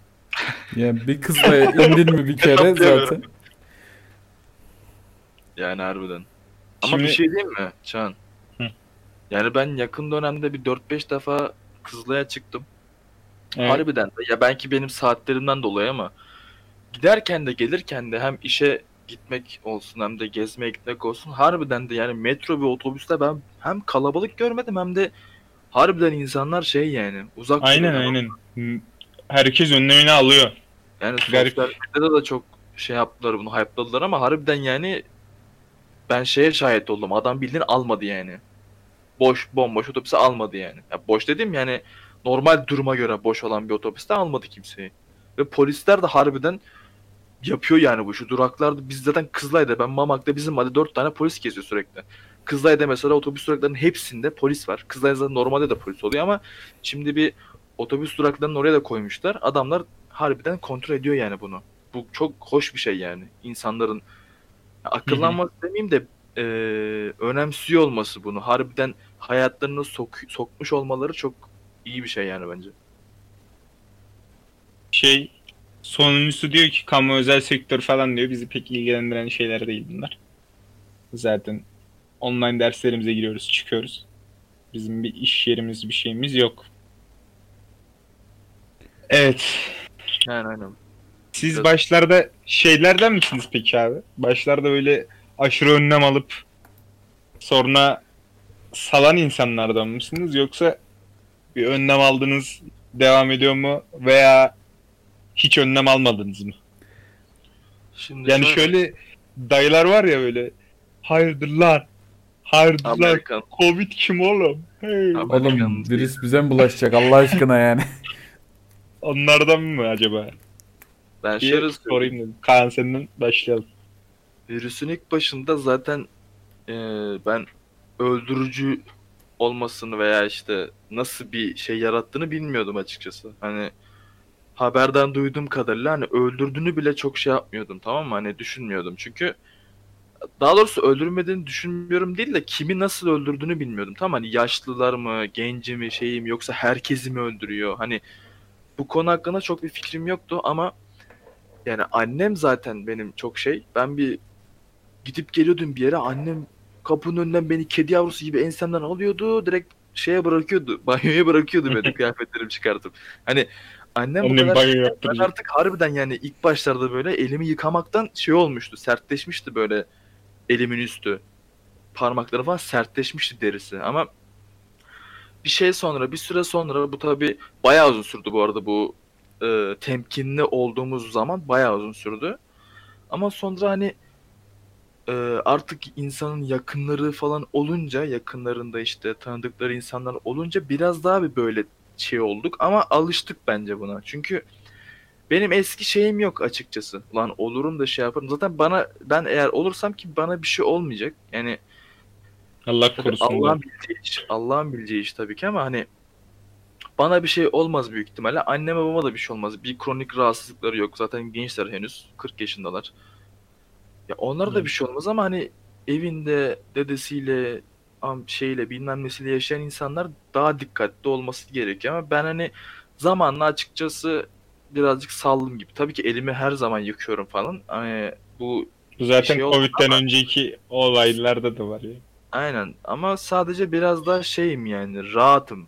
Yani bir kızla indin mi bir kere zaten. Yani harbiden. Ama Şimdi- bir şey diyeyim mi Çağan? Hı. Yani ben yakın dönemde bir 4-5 defa Kızılay'a çıktım. Evet. Harbiden de. Ya belki benim saatlerimden dolayı ama giderken de gelirken de hem işe gitmek olsun hem de gezmeye gitmek olsun harbiden de yani metro ve otobüste ben hem kalabalık görmedim hem de harbiden insanlar şey yani uzak Aynen aynen. M- Herkes önlemini alıyor. Yani Garip. sosyal medyada da çok şey yaptılar bunu hype'ladılar ama harbiden yani ben şeye şahit oldum. Adam bildiğin almadı yani. Boş bomboş otobüse almadı yani. Ya boş dedim yani normal duruma göre boş olan bir otobüste almadı kimseyi. Ve polisler de harbiden yapıyor yani bu. Şu duraklarda biz zaten Kızılay'da ben Mamak'ta bizim hadi 4 tane polis geziyor sürekli. Kızılay'da mesela otobüs duraklarının hepsinde polis var. Kızılay'da normalde de polis oluyor ama şimdi bir otobüs duraklarının oraya da koymuşlar. Adamlar harbiden kontrol ediyor yani bunu. Bu çok hoş bir şey yani. İnsanların akıllanması demeyeyim de e, önemsiyor olması bunu. Harbiden hayatlarına sok- sokmuş olmaları çok iyi bir şey yani bence. Şey sonuncusu diyor ki kamu özel sektör falan diyor. Bizi pek ilgilendiren şeyler değil bunlar. Zaten online derslerimize giriyoruz, çıkıyoruz. Bizim bir iş yerimiz, bir şeyimiz yok. Evet. Yani aynen. Siz Biraz- başlarda şeylerden misiniz peki abi? Başlarda böyle aşırı önlem alıp sonra salan insanlardan mısınız? Yoksa bir önlem aldınız devam ediyor mu? Veya hiç önlem almadınız mı? Şimdi Yani şöyle dayılar var ya böyle hayırdır lan? Hayırdır lan? Amerikan. Covid kim oğlum? Hey. Oğlum virüs bize mi bulaşacak Allah aşkına yani? Onlardan mı acaba? ben şöyle sorayım dedim. Kaan senden başlayalım. Virüsün ilk başında zaten e, ben öldürücü olmasını veya işte nasıl bir şey yarattığını bilmiyordum açıkçası. Hani haberden duyduğum kadarıyla hani öldürdüğünü bile çok şey yapmıyordum tamam mı? Hani düşünmüyordum. Çünkü daha doğrusu öldürmediğini düşünmüyorum değil de kimi nasıl öldürdüğünü bilmiyordum. Tamam hani yaşlılar mı, genci mi, şeyi mi yoksa herkesi mi öldürüyor? Hani bu konu hakkında çok bir fikrim yoktu ama yani annem zaten benim çok şey. Ben bir gidip geliyordum bir yere annem kapının önünden beni kedi yavrusu gibi ensemden alıyordu. Direkt şeye bırakıyordu. Banyoya bırakıyordu beni kıyafetlerimi çıkartıp. Hani annem bu Annem kadar banyo ben yaptıracak. artık harbiden yani ilk başlarda böyle elimi yıkamaktan şey olmuştu. Sertleşmişti böyle elimin üstü. Parmakları falan sertleşmişti derisi. Ama bir şey sonra bir süre sonra bu tabi bayağı uzun sürdü bu arada bu e, temkinli olduğumuz zaman bayağı uzun sürdü. Ama sonra hani e, artık insanın yakınları falan olunca yakınlarında işte tanıdıkları insanlar olunca biraz daha bir böyle şey olduk ama alıştık bence buna. Çünkü benim eski şeyim yok açıkçası. Lan olurum da şey yaparım. Zaten bana ben eğer olursam ki bana bir şey olmayacak. Yani Allah korusun. Allah'ın bileceği iş. Allah'ın bileceği iş tabii ki ama hani bana bir şey olmaz büyük ihtimalle. Anneme babama da bir şey olmaz. Bir kronik rahatsızlıkları yok. Zaten gençler henüz. 40 yaşındalar. Ya onlara da bir şey olmaz ama hani evinde dedesiyle şeyle bilmem nesiyle yaşayan insanlar daha dikkatli olması gerekiyor ama ben hani zamanla açıkçası birazcık saldım gibi. Tabii ki elimi her zaman yıkıyorum falan. Hani bu zaten şey Covid'den önceki olaylarda da var ya. Aynen ama sadece biraz daha şeyim yani rahatım.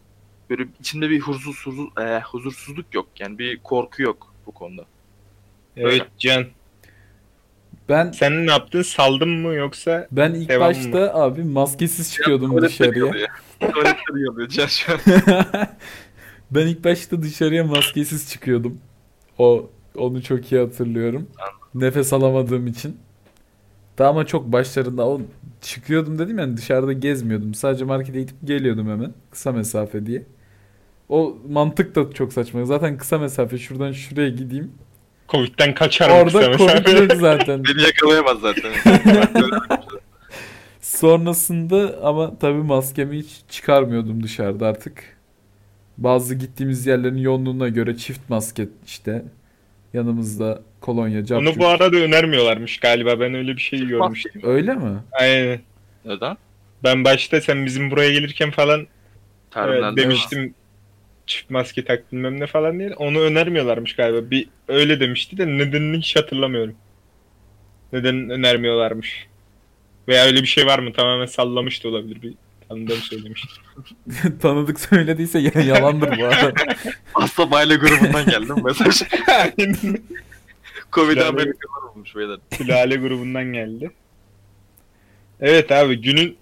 Böyle içimde bir huzursuz, huzur, eh, huzursuzluk yok yani bir korku yok bu konuda. Evet Öyle. Can. Ben Sen ne yaptın? Saldın mı yoksa? ben ilk Devam başta abi maskesiz çıkıyordum Tuvalette dışarıya. kalıyor. Tuvalette kalıyor Can şu an. ben ilk başta dışarıya maskesiz çıkıyordum. O onu çok iyi hatırlıyorum. Nefes alamadığım için. Daha ama çok başlarında o çıkıyordum dedim yani dışarıda gezmiyordum. Sadece markete gidip geliyordum hemen kısa mesafe diye. O mantık da çok saçma. Zaten kısa mesafe şuradan şuraya gideyim. Covid'den kaçarım Orada kısa Covid mesafe. yok zaten. Beni yakalayamaz zaten. Sonrasında ama tabii maskemi hiç çıkarmıyordum dışarıda artık. Bazı gittiğimiz yerlerin yoğunluğuna göre çift maske işte. Yanımızda kolonya, Onu capcuk. bu arada önermiyorlarmış galiba. Ben öyle bir şey görmüştüm. Öyle mi? Aynen. Neden? Ben başta sen bizim buraya gelirken falan evet, demiştim çift maske tak bilmem ne falan diye. Onu önermiyorlarmış galiba. Bir öyle demişti de nedenini hiç hatırlamıyorum. Neden önermiyorlarmış. Veya öyle bir şey var mı? Tamamen sallamış da olabilir. Bir tanıdığım söylemişti. Tanıdık söylediyse ya- yalandır bu arada. Hasta aile grubundan geldim mesaj. Aynen. Covid Yani- Amerikalılar olmuş beyler. Sülale grubundan geldi. Evet abi günün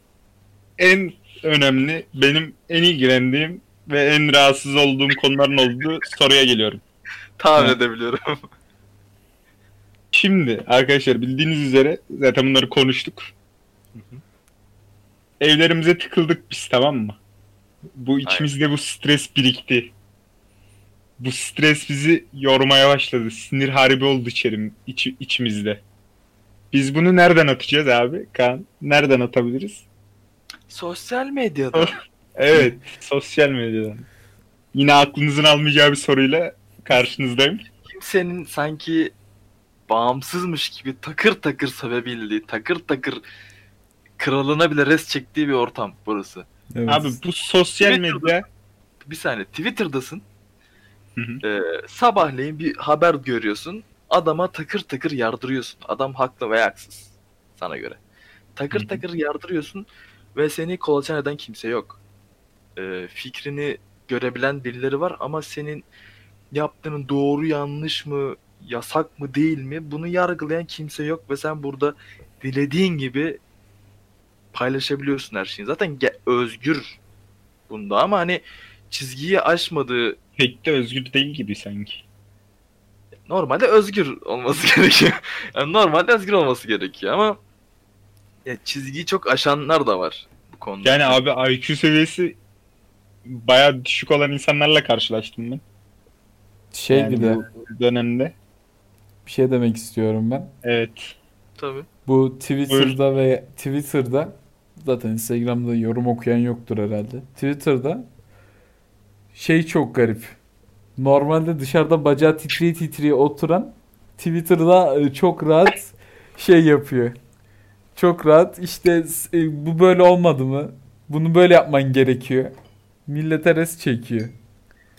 en önemli, benim en ilgilendiğim ve en rahatsız olduğum konuların olduğu soruya geliyorum. Tahmin Evet. edebiliyorum. Şimdi arkadaşlar bildiğiniz üzere zaten bunları konuştuk. Evlerimize tıkıldık biz tamam mı? Bu içimizde bu stres birikti. Bu stres bizi yormaya başladı. Sinir harbi oldu içerim, içi- içimizde. Biz bunu nereden atacağız abi? Kaan, nereden atabiliriz? Sosyal medyada. Evet, sosyal medyadan. Yine aklınızın almayacağı bir soruyla karşınızdayım. Kimsenin sanki bağımsızmış gibi takır takır sevebildiği, takır takır kralına bile res çektiği bir ortam burası. Evet. Abi bu sosyal Twitter'da- medya Bir saniye Twitter'dasın. Hı hı. Ee, sabahleyin bir haber görüyorsun. Adama takır takır yardırıyorsun. Adam haklı veya haksız. Sana göre. Takır Hı hı. takır yardırıyorsun ve seni kolaçan eden kimse yok. Ee, fikrini görebilen birileri var ama senin yaptığının doğru yanlış mı, yasak mı değil mi bunu yargılayan kimse yok ve sen burada dilediğin gibi paylaşabiliyorsun her şeyi. Zaten özgür bunda ama hani çizgiyi aşmadığı pek de özgür değil gibi sanki. normalde özgür olması gerekiyor. Yani normalde özgür olması gerekiyor ama ya çizgiyi çok aşanlar da var bu konuda. Yani abi IQ seviyesi bayağı düşük olan insanlarla karşılaştım ben. şey Yani bir de bu dönemde. bir şey demek istiyorum ben. Evet. tabii. Bu Twitter'da ve Twitter'da zaten Instagram'da yorum okuyan yoktur herhalde. Twitter'da şey çok garip. Normalde dışarıda bacağı titriye titriye oturan Twitter'da e, çok rahat şey yapıyor. Çok rahat işte e, bu böyle olmadı mı? Bunu böyle yapman gerekiyor. Millete res çekiyor.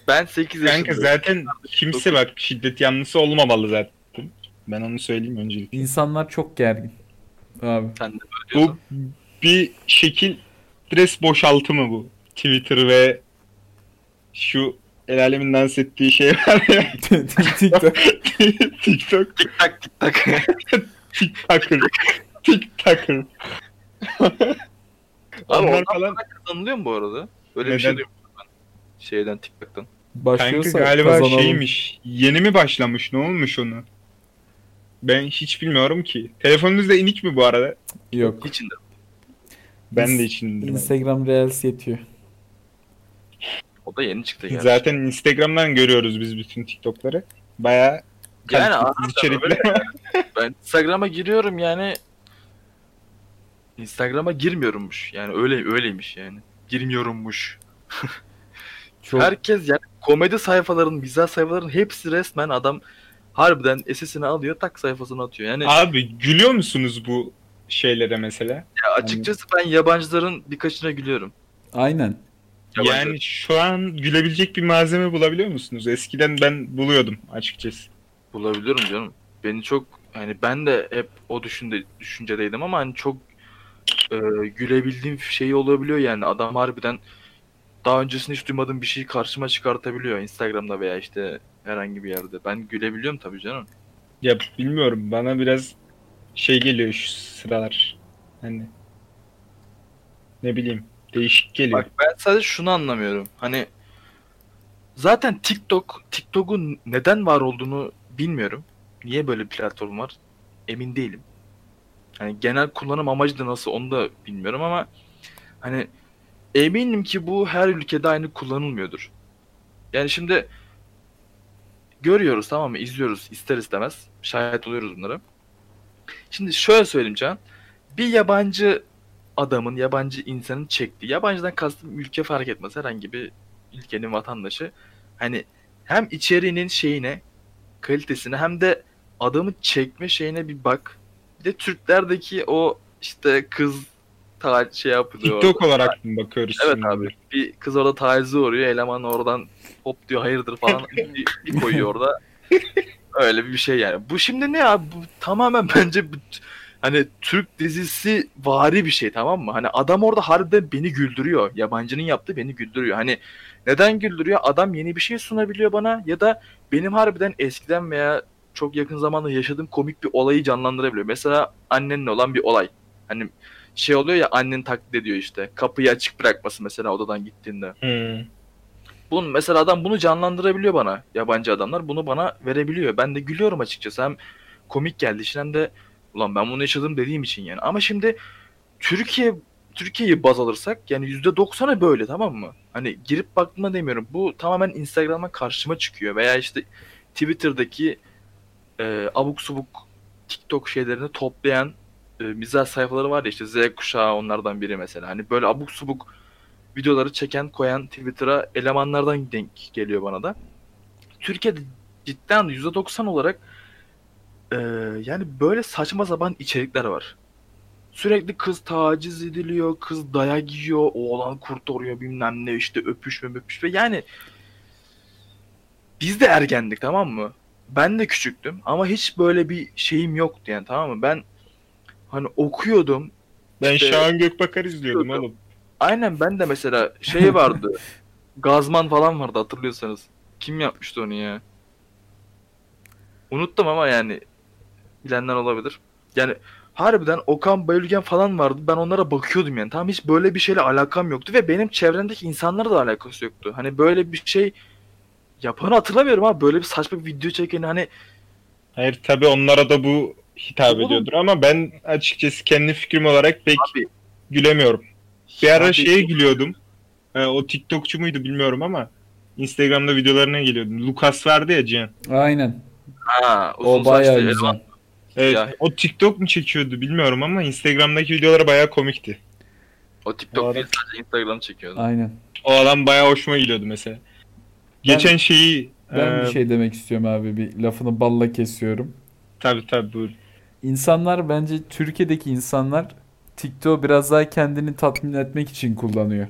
Ben 8 Kanka yaşındayım. zaten kimse bak şiddet yanlısı olmamalı zaten. Ben onu söyleyeyim öncelikle. İnsanlar çok gergin. Abi. Sen de böyle Bu bir şekil stres boşaltımı bu. Twitter ve şu el alemin dans ettiği şey var ya TikTok. TikTok Tik tak tik tak. TikToker TikToker Abi Onlar oradan falan kazanılıyor mu bu arada? Öyle bir şey Neden? ben. Şeyden TikTok'tan. kanka Başlıyorsa galiba kazanalım. şeymiş yeni mi başlamış ne olmuş onu ben hiç bilmiyorum ki telefonunuzda inik mi bu arada Yok. İçinde. ben de İns- için Instagram Reels yetiyor. O da yeni çıktı gerçi. zaten Instagram'dan görüyoruz biz bütün TikTok'ları baya Yani içerikler Ben Instagram'a giriyorum yani Instagram'a girmiyorummuş. Yani öyle öyleymiş yani. Girmiyorummuş. Çok Herkes yani komedi sayfaların, mizah sayfaların hepsi resmen adam harbiden SS'ini alıyor tak sayfasına atıyor. Yani Abi gülüyor musunuz bu şeylere mesela? ya açıkçası ben yabancıların birkaçına gülüyorum. aynen. Yabancı. Yani şu an gülebilecek bir malzeme bulabiliyor musunuz? Eskiden ben buluyordum açıkçası. Bulabiliyorum canım. Beni çok hani ben de hep o düşünde düşüncedeydim ama hani çok e, gülebildiğim şey olabiliyor yani adam harbiden daha öncesinde hiç duymadığım bir şeyi karşıma çıkartabiliyor Instagram'da veya işte herhangi bir yerde. Ben gülebiliyorum tabii canım. Ya bilmiyorum bana biraz şey geliyor şu sıralar. Hani ne bileyim değişik geliyor. Bak ben sadece şunu anlamıyorum. Hani zaten TikTok, TikTok'un neden var olduğunu bilmiyorum. Niye böyle bir platform var? Emin değilim. Hani genel kullanım amacı da nasıl onu da bilmiyorum ama hani eminim ki bu her ülkede aynı kullanılmıyordur. Yani şimdi görüyoruz tamam mı? İzliyoruz ister istemez. Şahit oluyoruz bunlara. Şimdi şöyle söyleyeyim Can. Bir yabancı adamın, yabancı insanın çektiği, yabancıdan kastım ülke fark etmez herhangi bir ülkenin vatandaşı. Hani hem içeriğinin şeyine, kalitesine hem de adamın çekme şeyine bir bak. Bir de Türklerdeki o işte kız ta şey yapılıyor. TikTok orada. olarak mı bakıyoruz Evet şimdi? abi. Bir kız orada tacize uğruyor. Eleman oradan hop diyor hayırdır falan bir, bir koyuyor orada. Öyle bir şey yani. Bu şimdi ne abi? Bu tamamen bence hani Türk dizisi vari bir şey tamam mı? Hani adam orada harbiden beni güldürüyor. Yabancının yaptığı beni güldürüyor. Hani neden güldürüyor? Adam yeni bir şey sunabiliyor bana ya da benim harbiden eskiden veya çok yakın zamanda yaşadığım komik bir olayı canlandırabiliyor. Mesela annenle olan bir olay. Hani şey oluyor ya annen taklit ediyor işte. Kapıyı açık bırakması mesela odadan gittiğinde. Hmm. Bunu mesela adam bunu canlandırabiliyor bana. Yabancı adamlar bunu bana verebiliyor. Ben de gülüyorum açıkçası. Hem komik geldi için hem de ulan ben bunu yaşadım dediğim için yani. Ama şimdi Türkiye Türkiye'yi baz alırsak yani %90'ı böyle tamam mı? Hani girip baktığımda demiyorum. Bu tamamen Instagram'dan karşıma çıkıyor veya işte Twitter'daki e, abuk subuk TikTok şeylerini toplayan e, mizah sayfaları var ya işte Z kuşağı onlardan biri mesela. Hani böyle abuk subuk videoları çeken koyan Twitter'a elemanlardan denk geliyor bana da. Türkiye'de cidden %90 olarak e, yani böyle saçma sapan içerikler var. Sürekli kız taciz ediliyor, kız dayak yiyor, oğlan kurtarıyor bilmem ne işte öpüşme öpüşme. Yani biz de ergendik tamam mı? Ben de küçüktüm ama hiç böyle bir şeyim yoktu yani tamam mı? Ben hani okuyordum. Ben İşte- Şahan Gökbakar izliyordum oğlum. Aynen ben de mesela şey vardı. Gazman falan vardı hatırlıyorsanız. Kim yapmıştı onu ya? Unuttum ama yani bilenler olabilir. Yani harbiden Okan Bayülgen falan vardı. Ben onlara bakıyordum yani. Tamam hiç böyle bir şeyle alakam yoktu ve benim çevremdeki insanlarla da alakası yoktu. Hani böyle bir şey yapanı hatırlamıyorum ama böyle bir saçma bir video çeken hani Hayır tabi onlara da bu hitap Oğlum. ediyordur ama ben açıkçası kendi fikrim olarak pek abi gülemiyorum. Bir ara abi- şeye gülüyordum. Ee, o TikTokçu muydu bilmiyorum ama Instagram'da videolarına geliyordum. Lucas vardı ya Cihan. Aynen. ha, O bayağı güzel. Evet, Ya. o TikTok mu çekiyordu bilmiyorum ama Instagram'daki videoları bayağı komikti. O TikTok Bu değil arada- sadece Instagram çekiyordu. Aynen. O adam bayağı hoşuma gidiyordu mesela. Geçen şeyi Ben e, bir şey demek istiyorum abi. Bir lafını balla kesiyorum. tabii tabii buyur. İnsanlar bence Türkiye'deki insanlar TikTok biraz daha kendini tatmin etmek için kullanıyor.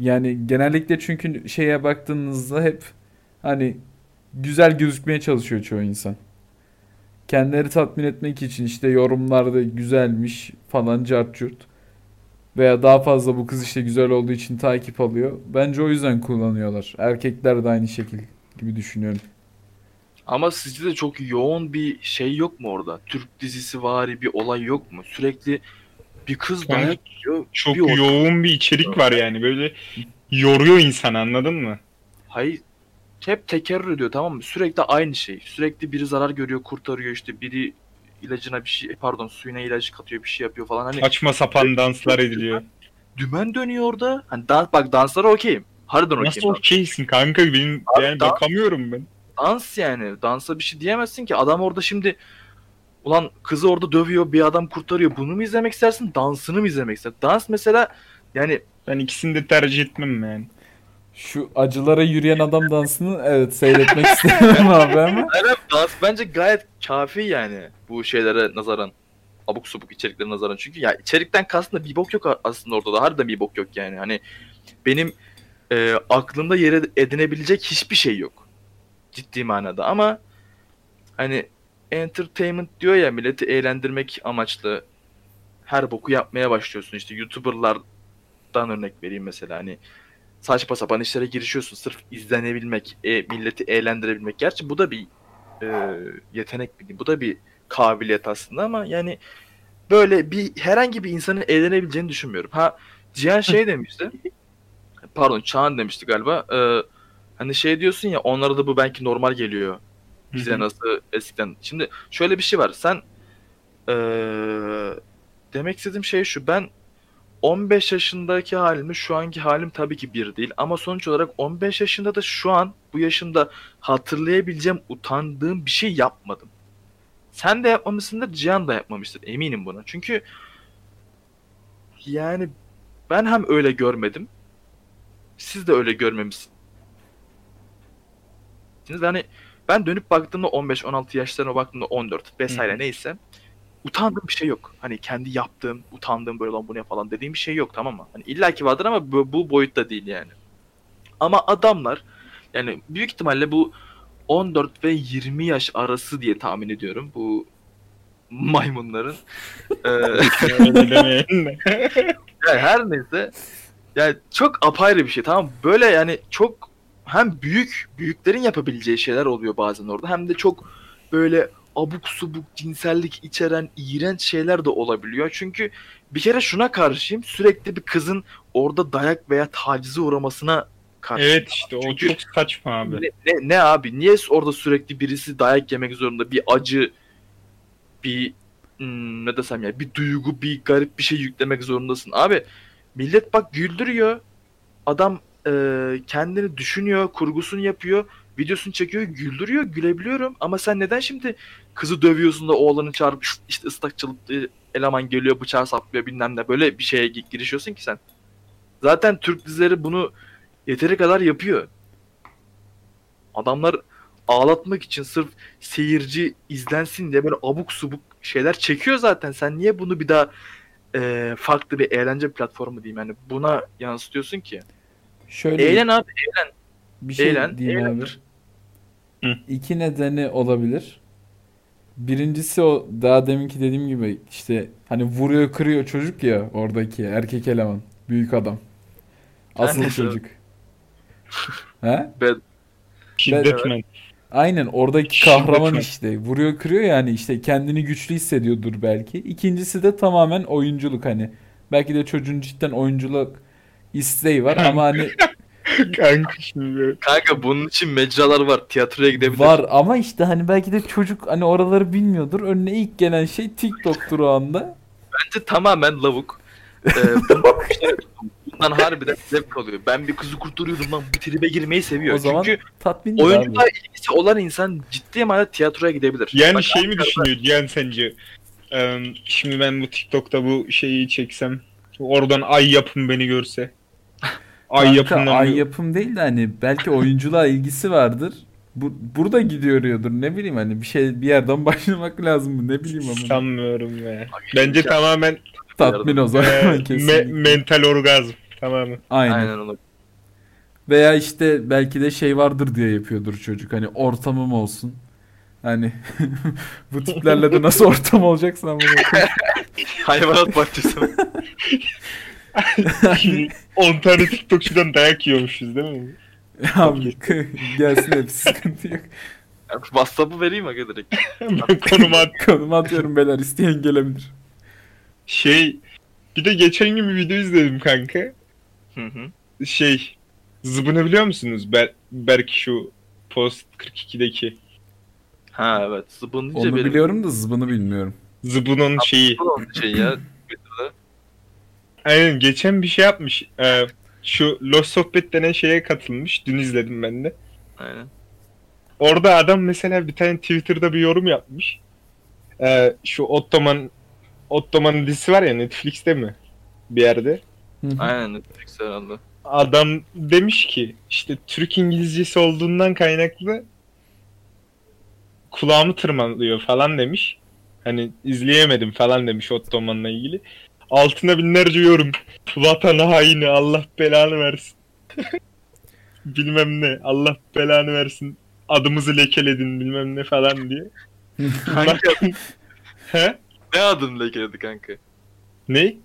Yani genellikle çünkü şeye baktığınızda hep hani güzel gözükmeye çalışıyor çoğu insan. Kendileri tatmin etmek için işte yorumlarda güzelmiş falan cart curt. Veya daha fazla bu kız işte güzel olduğu için takip alıyor. Bence o yüzden kullanıyorlar. Erkekler de aynı şekil gibi düşünüyorum. Ama sizce de çok yoğun bir şey yok mu orada? Türk dizisi vari bir olay yok mu? Sürekli bir kız Yani dayak yiyor. Çok bir yoğun bir içerik var yani böyle yoruyor insan anladın mı? Hayır. Hep tekerrür ediyor tamam mı? Sürekli aynı şey. Sürekli biri zarar görüyor, kurtarıyor işte biri ilacına bir şey pardon suyuna ilaç katıyor bir şey yapıyor falan hani Saçma sapan danslar ediliyor. dümen dönüyor orada. Hani dans bak danslara okeyim. Harbiden Nasıl okeyim. okeysin kanka benim Abi yani dans- bakamıyorum ben. Dans yani. Dansa bir şey diyemezsin ki. Adam orada şimdi ulan kızı orada dövüyor, bir adam kurtarıyor. Bunu mu izlemek istersin? Dansını mı izlemek istersin? Dans mesela yani Ben ikisini de tercih etmem yani. Şu acılara yürüyen adam dansını evet seyretmek istemem abi ama. evet, dans bence gayet kafi yani bu şeylere nazaran. Abuk subuk içeriklere nazaran. Çünkü ya içerikten kastında bir bok yok aslında orada da. Harbiden bir bok yok yani. Hani benim e, aklımda yer ed- edinebilecek hiçbir şey yok. Ciddi manada ama hani entertainment diyor ya milleti eğlendirmek amaçlı her boku yapmaya başlıyorsun. İşte YouTuber'lardan örnek vereyim mesela hani saçma sapan işlere girişiyorsun sırf izlenebilmek, e, milleti eğlendirebilmek. Gerçi bu da bir e, yetenek. Bu da bir kabiliyet aslında ama yani böyle bir herhangi bir insanın eğlenebileceğini düşünmüyorum. Ha Cihan şey demişti. pardon Çağan demişti galiba. E, hani şey diyorsun ya onlara da bu belki normal geliyor. Bize nasıl eskiden. Şimdi şöyle bir şey var. Sen e, demek istediğim şey şu. Ben 15 yaşındaki halimle şu anki halim tabii ki bir değil. Ama sonuç olarak 15 yaşında da şu an bu yaşımda hatırlayabileceğim, utandığım bir şey yapmadım. Sen de yapmamışsındır, Cihan da yapmamıştır. Eminim buna. Çünkü yani ben hem öyle görmedim. Siz de öyle görmemişsiniz. Yani ben dönüp baktığımda 15-16 yaşlarına baktığımda 14 vesaire Hı hı. neyse utandığım bir şey yok. Hani kendi yaptığım, utandığım böyle lan bu ne falan dediğim bir şey yok tamam mı? Hani illaki vardır ama bu, bu boyutta değil yani. Ama adamlar yani büyük ihtimalle bu 14 ve 20 yaş arası diye tahmin ediyorum bu maymunların. Ee, yani her neyse yani çok apayrı bir şey tamam? Böyle yani çok hem büyük büyüklerin yapabileceği şeyler oluyor bazen orada hem de çok böyle abuk subuk cinsellik içeren iğrenç şeyler de olabiliyor. Çünkü bir kere şuna karşıyım sürekli bir kızın orada dayak veya tacize uğramasına karşıyım. evet işte o Çünkü- çok saçma abi. Ne, ne, ne abi? Niye orada sürekli birisi dayak yemek zorunda? Bir acı, bir hmm, ne desem ya, bir duygu, bir garip bir şey yüklemek zorundasın. Abi millet bak güldürüyor. Adam e, kendini düşünüyor, kurgusunu yapıyor, videosunu çekiyor, güldürüyor, gülebiliyorum. Ama sen neden şimdi kızı dövüyorsun da oğlanı çağırıp "Şşt, işte ıslak çalıp eleman geliyor bıçağı saplıyor bilmem ne böyle bir şeye gi- girişiyorsun ki sen. Zaten Türk dizileri bunu yeteri kadar yapıyor. Adamlar ağlatmak için sırf seyirci izlensin diye böyle abuk subuk şeyler çekiyor zaten. Sen niye bunu bir daha e, farklı bir eğlence platformu diyeyim yani buna yansıtıyorsun ki? Şöyle Eğlen abi. bir şey eğlen, diyeyim abi. eğlendir. Hı. İki nedeni olabilir. Birincisi o daha deminki dediğim gibi işte hani vuruyor kırıyor çocuk ya oradaki erkek eleman. Büyük adam. Asıl çocuk. He? Şiddetmen. Aynen oradaki kahraman işte. Vuruyor kırıyor yani işte kendini güçlü hissediyordur belki. İkincisi de tamamen oyunculuk hani. Belki de çocuğun cidden oyunculuk isteği var ama hani Kanka şimdi. Kanka bunun için mecralar var. Tiyatroya gidebilir. var ama işte hani belki de çocuk hani oraları bilmiyordur. Önüne ilk gelen şey TikTok'tur o anda. Bence tamamen lavuk. Ee, bundan, bundan harbiden zevk alıyor. Ben bir kızı kurtarıyorum lan. Bir tribe girmeyi seviyor. O zaman Çünkü tatmin oyunculuğa ilgisi olan insan ciddi manada tiyatroya gidebilir. Yani Bak, şey mi düşünüyor Cihan sence? Ee, şimdi ben bu TikTok'ta bu şeyi çeksem. Oradan ay yapım beni görse. Ay Kanka, yapımdan ay yapım değil de hani belki oyunculuğa ilgisi vardır. Bu, burada gidiyordur ne bileyim hani bir şey bir yerden başlamak lazım ne bileyim ama. sanmıyorum ya. Bence Ya, tamamen Tatmin o zaman e, me- mental orgazm. Tamamen. Aynen. Aynen öyle. Veya işte belki de şey vardır diye yapıyordur çocuk. Hani ortamım olsun. Hani bu tiplerle de nasıl ortam olacaksa bunu. Hayvanat bahçesi. Şimdi 10 tane TikTokçudan dayak yiyormuşuz değil mi? Abi gelsin hepsi sıkıntı yok. WhatsApp'ı vereyim aga direkt. ben konuma at- Konumu atıyorum beyler isteyen gelebilir. Şey bir de geçen gün bir video izledim kanka. Hı hı. Şey zıbını biliyor musunuz? Ber belki şu Post 42'deki. Ha evet. Zıbın Onu benim biliyorum da zıbını bilmiyorum. Zıbının şeyi. Zıbın şey ya. Aynen geçen bir şey yapmış. Ee, şu Lost Sohbet denen şeye katılmış. Dün izledim ben de. Aynen. Orada adam mesela bir tane Twitter'da bir yorum yapmış. Ee, şu Ottoman Ottoman'ın dizisi var ya Netflix'te mi? Bir yerde. Aynen Netflix herhalde. Adam demiş ki işte Türk İngilizcesi olduğundan kaynaklı kulağımı tırmalıyor falan demiş. Hani izleyemedim falan demiş Ottoman'la ilgili. Altına binlerce yorum. Vatan haini Allah belanı versin. bilmem ne Allah belanı versin. Adımızı lekeledin bilmem ne falan diye. He? ne adını lekeledi kanka? Ne?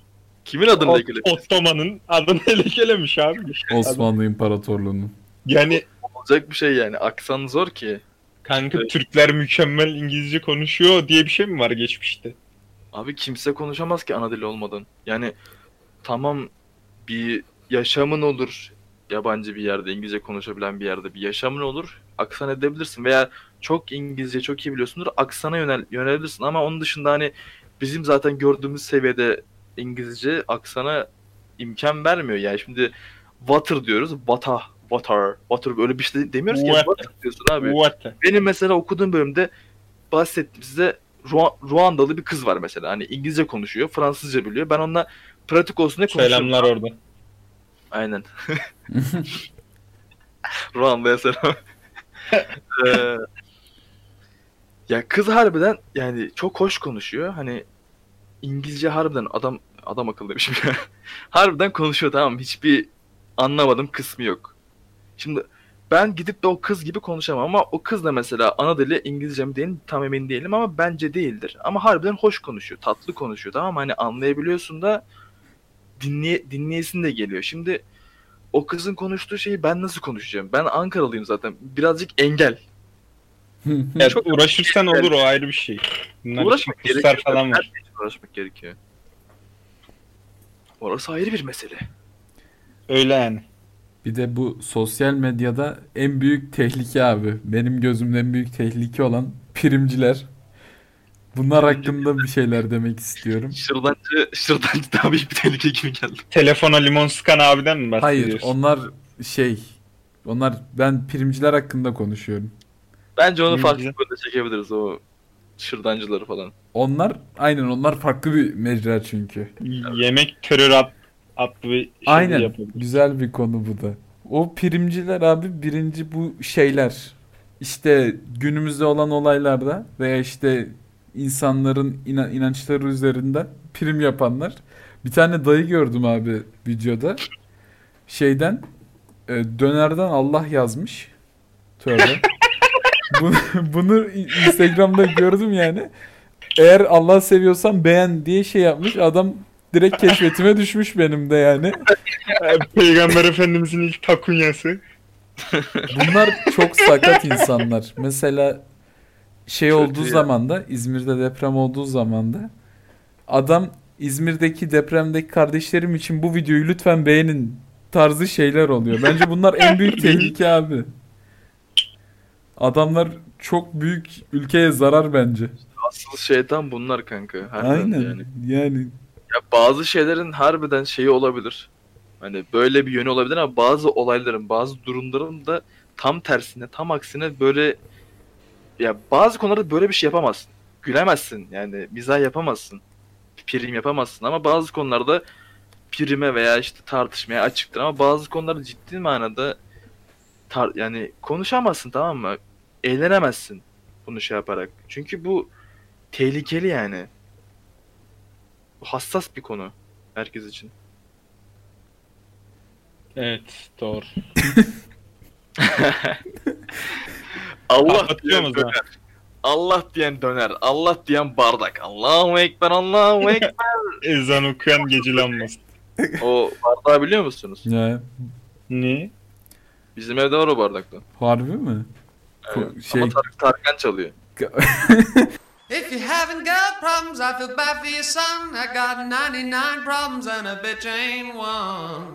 Kimin adını Ot- lekeledi? Ottoman'ın adını lekelemiş abi. Osmanlı İmparatorluğu'nun. Yani Olacak bir şey yani. Aksan zor ki. kanka Evet. Türkler mükemmel İngilizce konuşuyor diye bir şey mi var geçmişte? Abi kimse konuşamaz ki ana dili olmadan. Yani tamam bir yaşamın olur yabancı bir yerde İngilizce konuşabilen bir yerde bir yaşamın olur aksan edebilirsin veya çok İngilizce çok iyi biliyorsundur aksana yönel yönelebilirsin ama onun dışında hani bizim zaten gördüğümüz seviyede İngilizce aksana imkan vermiyor yani şimdi water diyoruz wata water water böyle bir şey demiyoruz ki Water. water diyorsun abi. What? Benim mesela okuduğum bölümde bahsettim size Ruandalı bir kız var mesela. Hani İngilizce konuşuyor, Fransızca biliyor. Ben onunla pratik olsun diye konuşuyorum. Selamlar orada. Aynen. Ruanda'ya selam. Ee, ya kız harbiden yani çok hoş konuşuyor. Hani İngilizce harbiden adam adam akıllı demişim ya. harbiden konuşuyor tamam? Hiçbir anlamadım kısmı yok. Şimdi ben gidip de o kız gibi konuşamam ama o kız da mesela ana dili İngilizce mi değil tam emin değilim ama bence değildir. Ama harbiden hoş konuşuyor, tatlı konuşuyor tamam mı? Hani anlayabiliyorsun da dinleye, dinleyesin de geliyor. Şimdi o kızın konuştuğu şeyi ben nasıl konuşacağım? Ben Ankaralıyım zaten. Birazcık engel. Evet, Çok- uğraşırsan olur o ayrı bir şey. Bunlar Uğraşmak gerekiyor. falan var. Uğraşmak gerekiyor. Orası ayrı bir mesele. Öyle yani. Bir de bu sosyal medyada en büyük tehlike abi. Benim gözümde en büyük tehlike olan primciler. Bunlar hakkında bir şeyler demek istiyorum. Şırdancı, şırdancı daha büyük bir tehlike gibi geldi. Telefona limon sıkan abiden mi bahsediyorsun? Hayır, onlar şey, onlar ben primciler hakkında konuşuyorum. Bence onu farklı bir bölümde çekebiliriz o şırdancıları falan. Onlar aynen onlar farklı bir mecra çünkü. Yemek terör ad, adlı bir şey Aynen. yapıldı. Güzel bir konu bu da. O primciler abi birinci bu şeyler. İşte günümüzde olan olaylarda veya işte insanların ina- inançları üzerinde prim yapanlar. Bir tane dayı gördüm abi videoda. Şeyden e, dönerden Allah yazmış. Tövbe. bunu, bunu Instagram'da gördüm yani. Eğer Allah seviyorsan beğen diye şey yapmış. Adam direkt keşfetime düşmüş benim de yani. Peygamber Efendimizin ilk takunyası. Bunlar çok sakat insanlar. Mesela şey Kötü olduğu ya. zaman da İzmir'de deprem olduğu zaman da adam İzmir'deki depremdeki kardeşlerim için bu videoyu lütfen beğenin tarzı şeyler oluyor. Bence bunlar en büyük tehlike abi. Adamlar çok büyük ülkeye zarar bence. Asıl şeytan bunlar kanka. Harbiden Aynen. Yani. Yani Ya bazı şeylerin harbiden şeyi olabilir. Hani böyle bir yönü olabilir ama bazı olayların, bazı durumların da tam tersine, tam aksine böyle ya bazı konularda böyle bir şey yapamazsın. Gülemezsin yani mizah yapamazsın. Prim yapamazsın ama bazı konularda prime veya işte tartışmaya açıktır ama bazı konularda ciddi manada tar- yani konuşamazsın tamam mı? Eğlenemezsin bunu şey yaparak. Çünkü bu tehlikeli yani. Hassas bir konu herkes için. Evet doğru. Allah diyen zaman. döner. Allah diyen döner. Allah diyen bardak. Allahu ekber, Allahu ekber. Ezan okuyan gece lambası. O bardağı biliyor musunuz? Ne? Ne? Bizim evde var o bardaktan. Harbi mi? Evet. Şey- Ama Tarık Tarkan çalıyor. If you haven't got problems, I feel bad for your son. I got 99 problems and a bitch ain't one.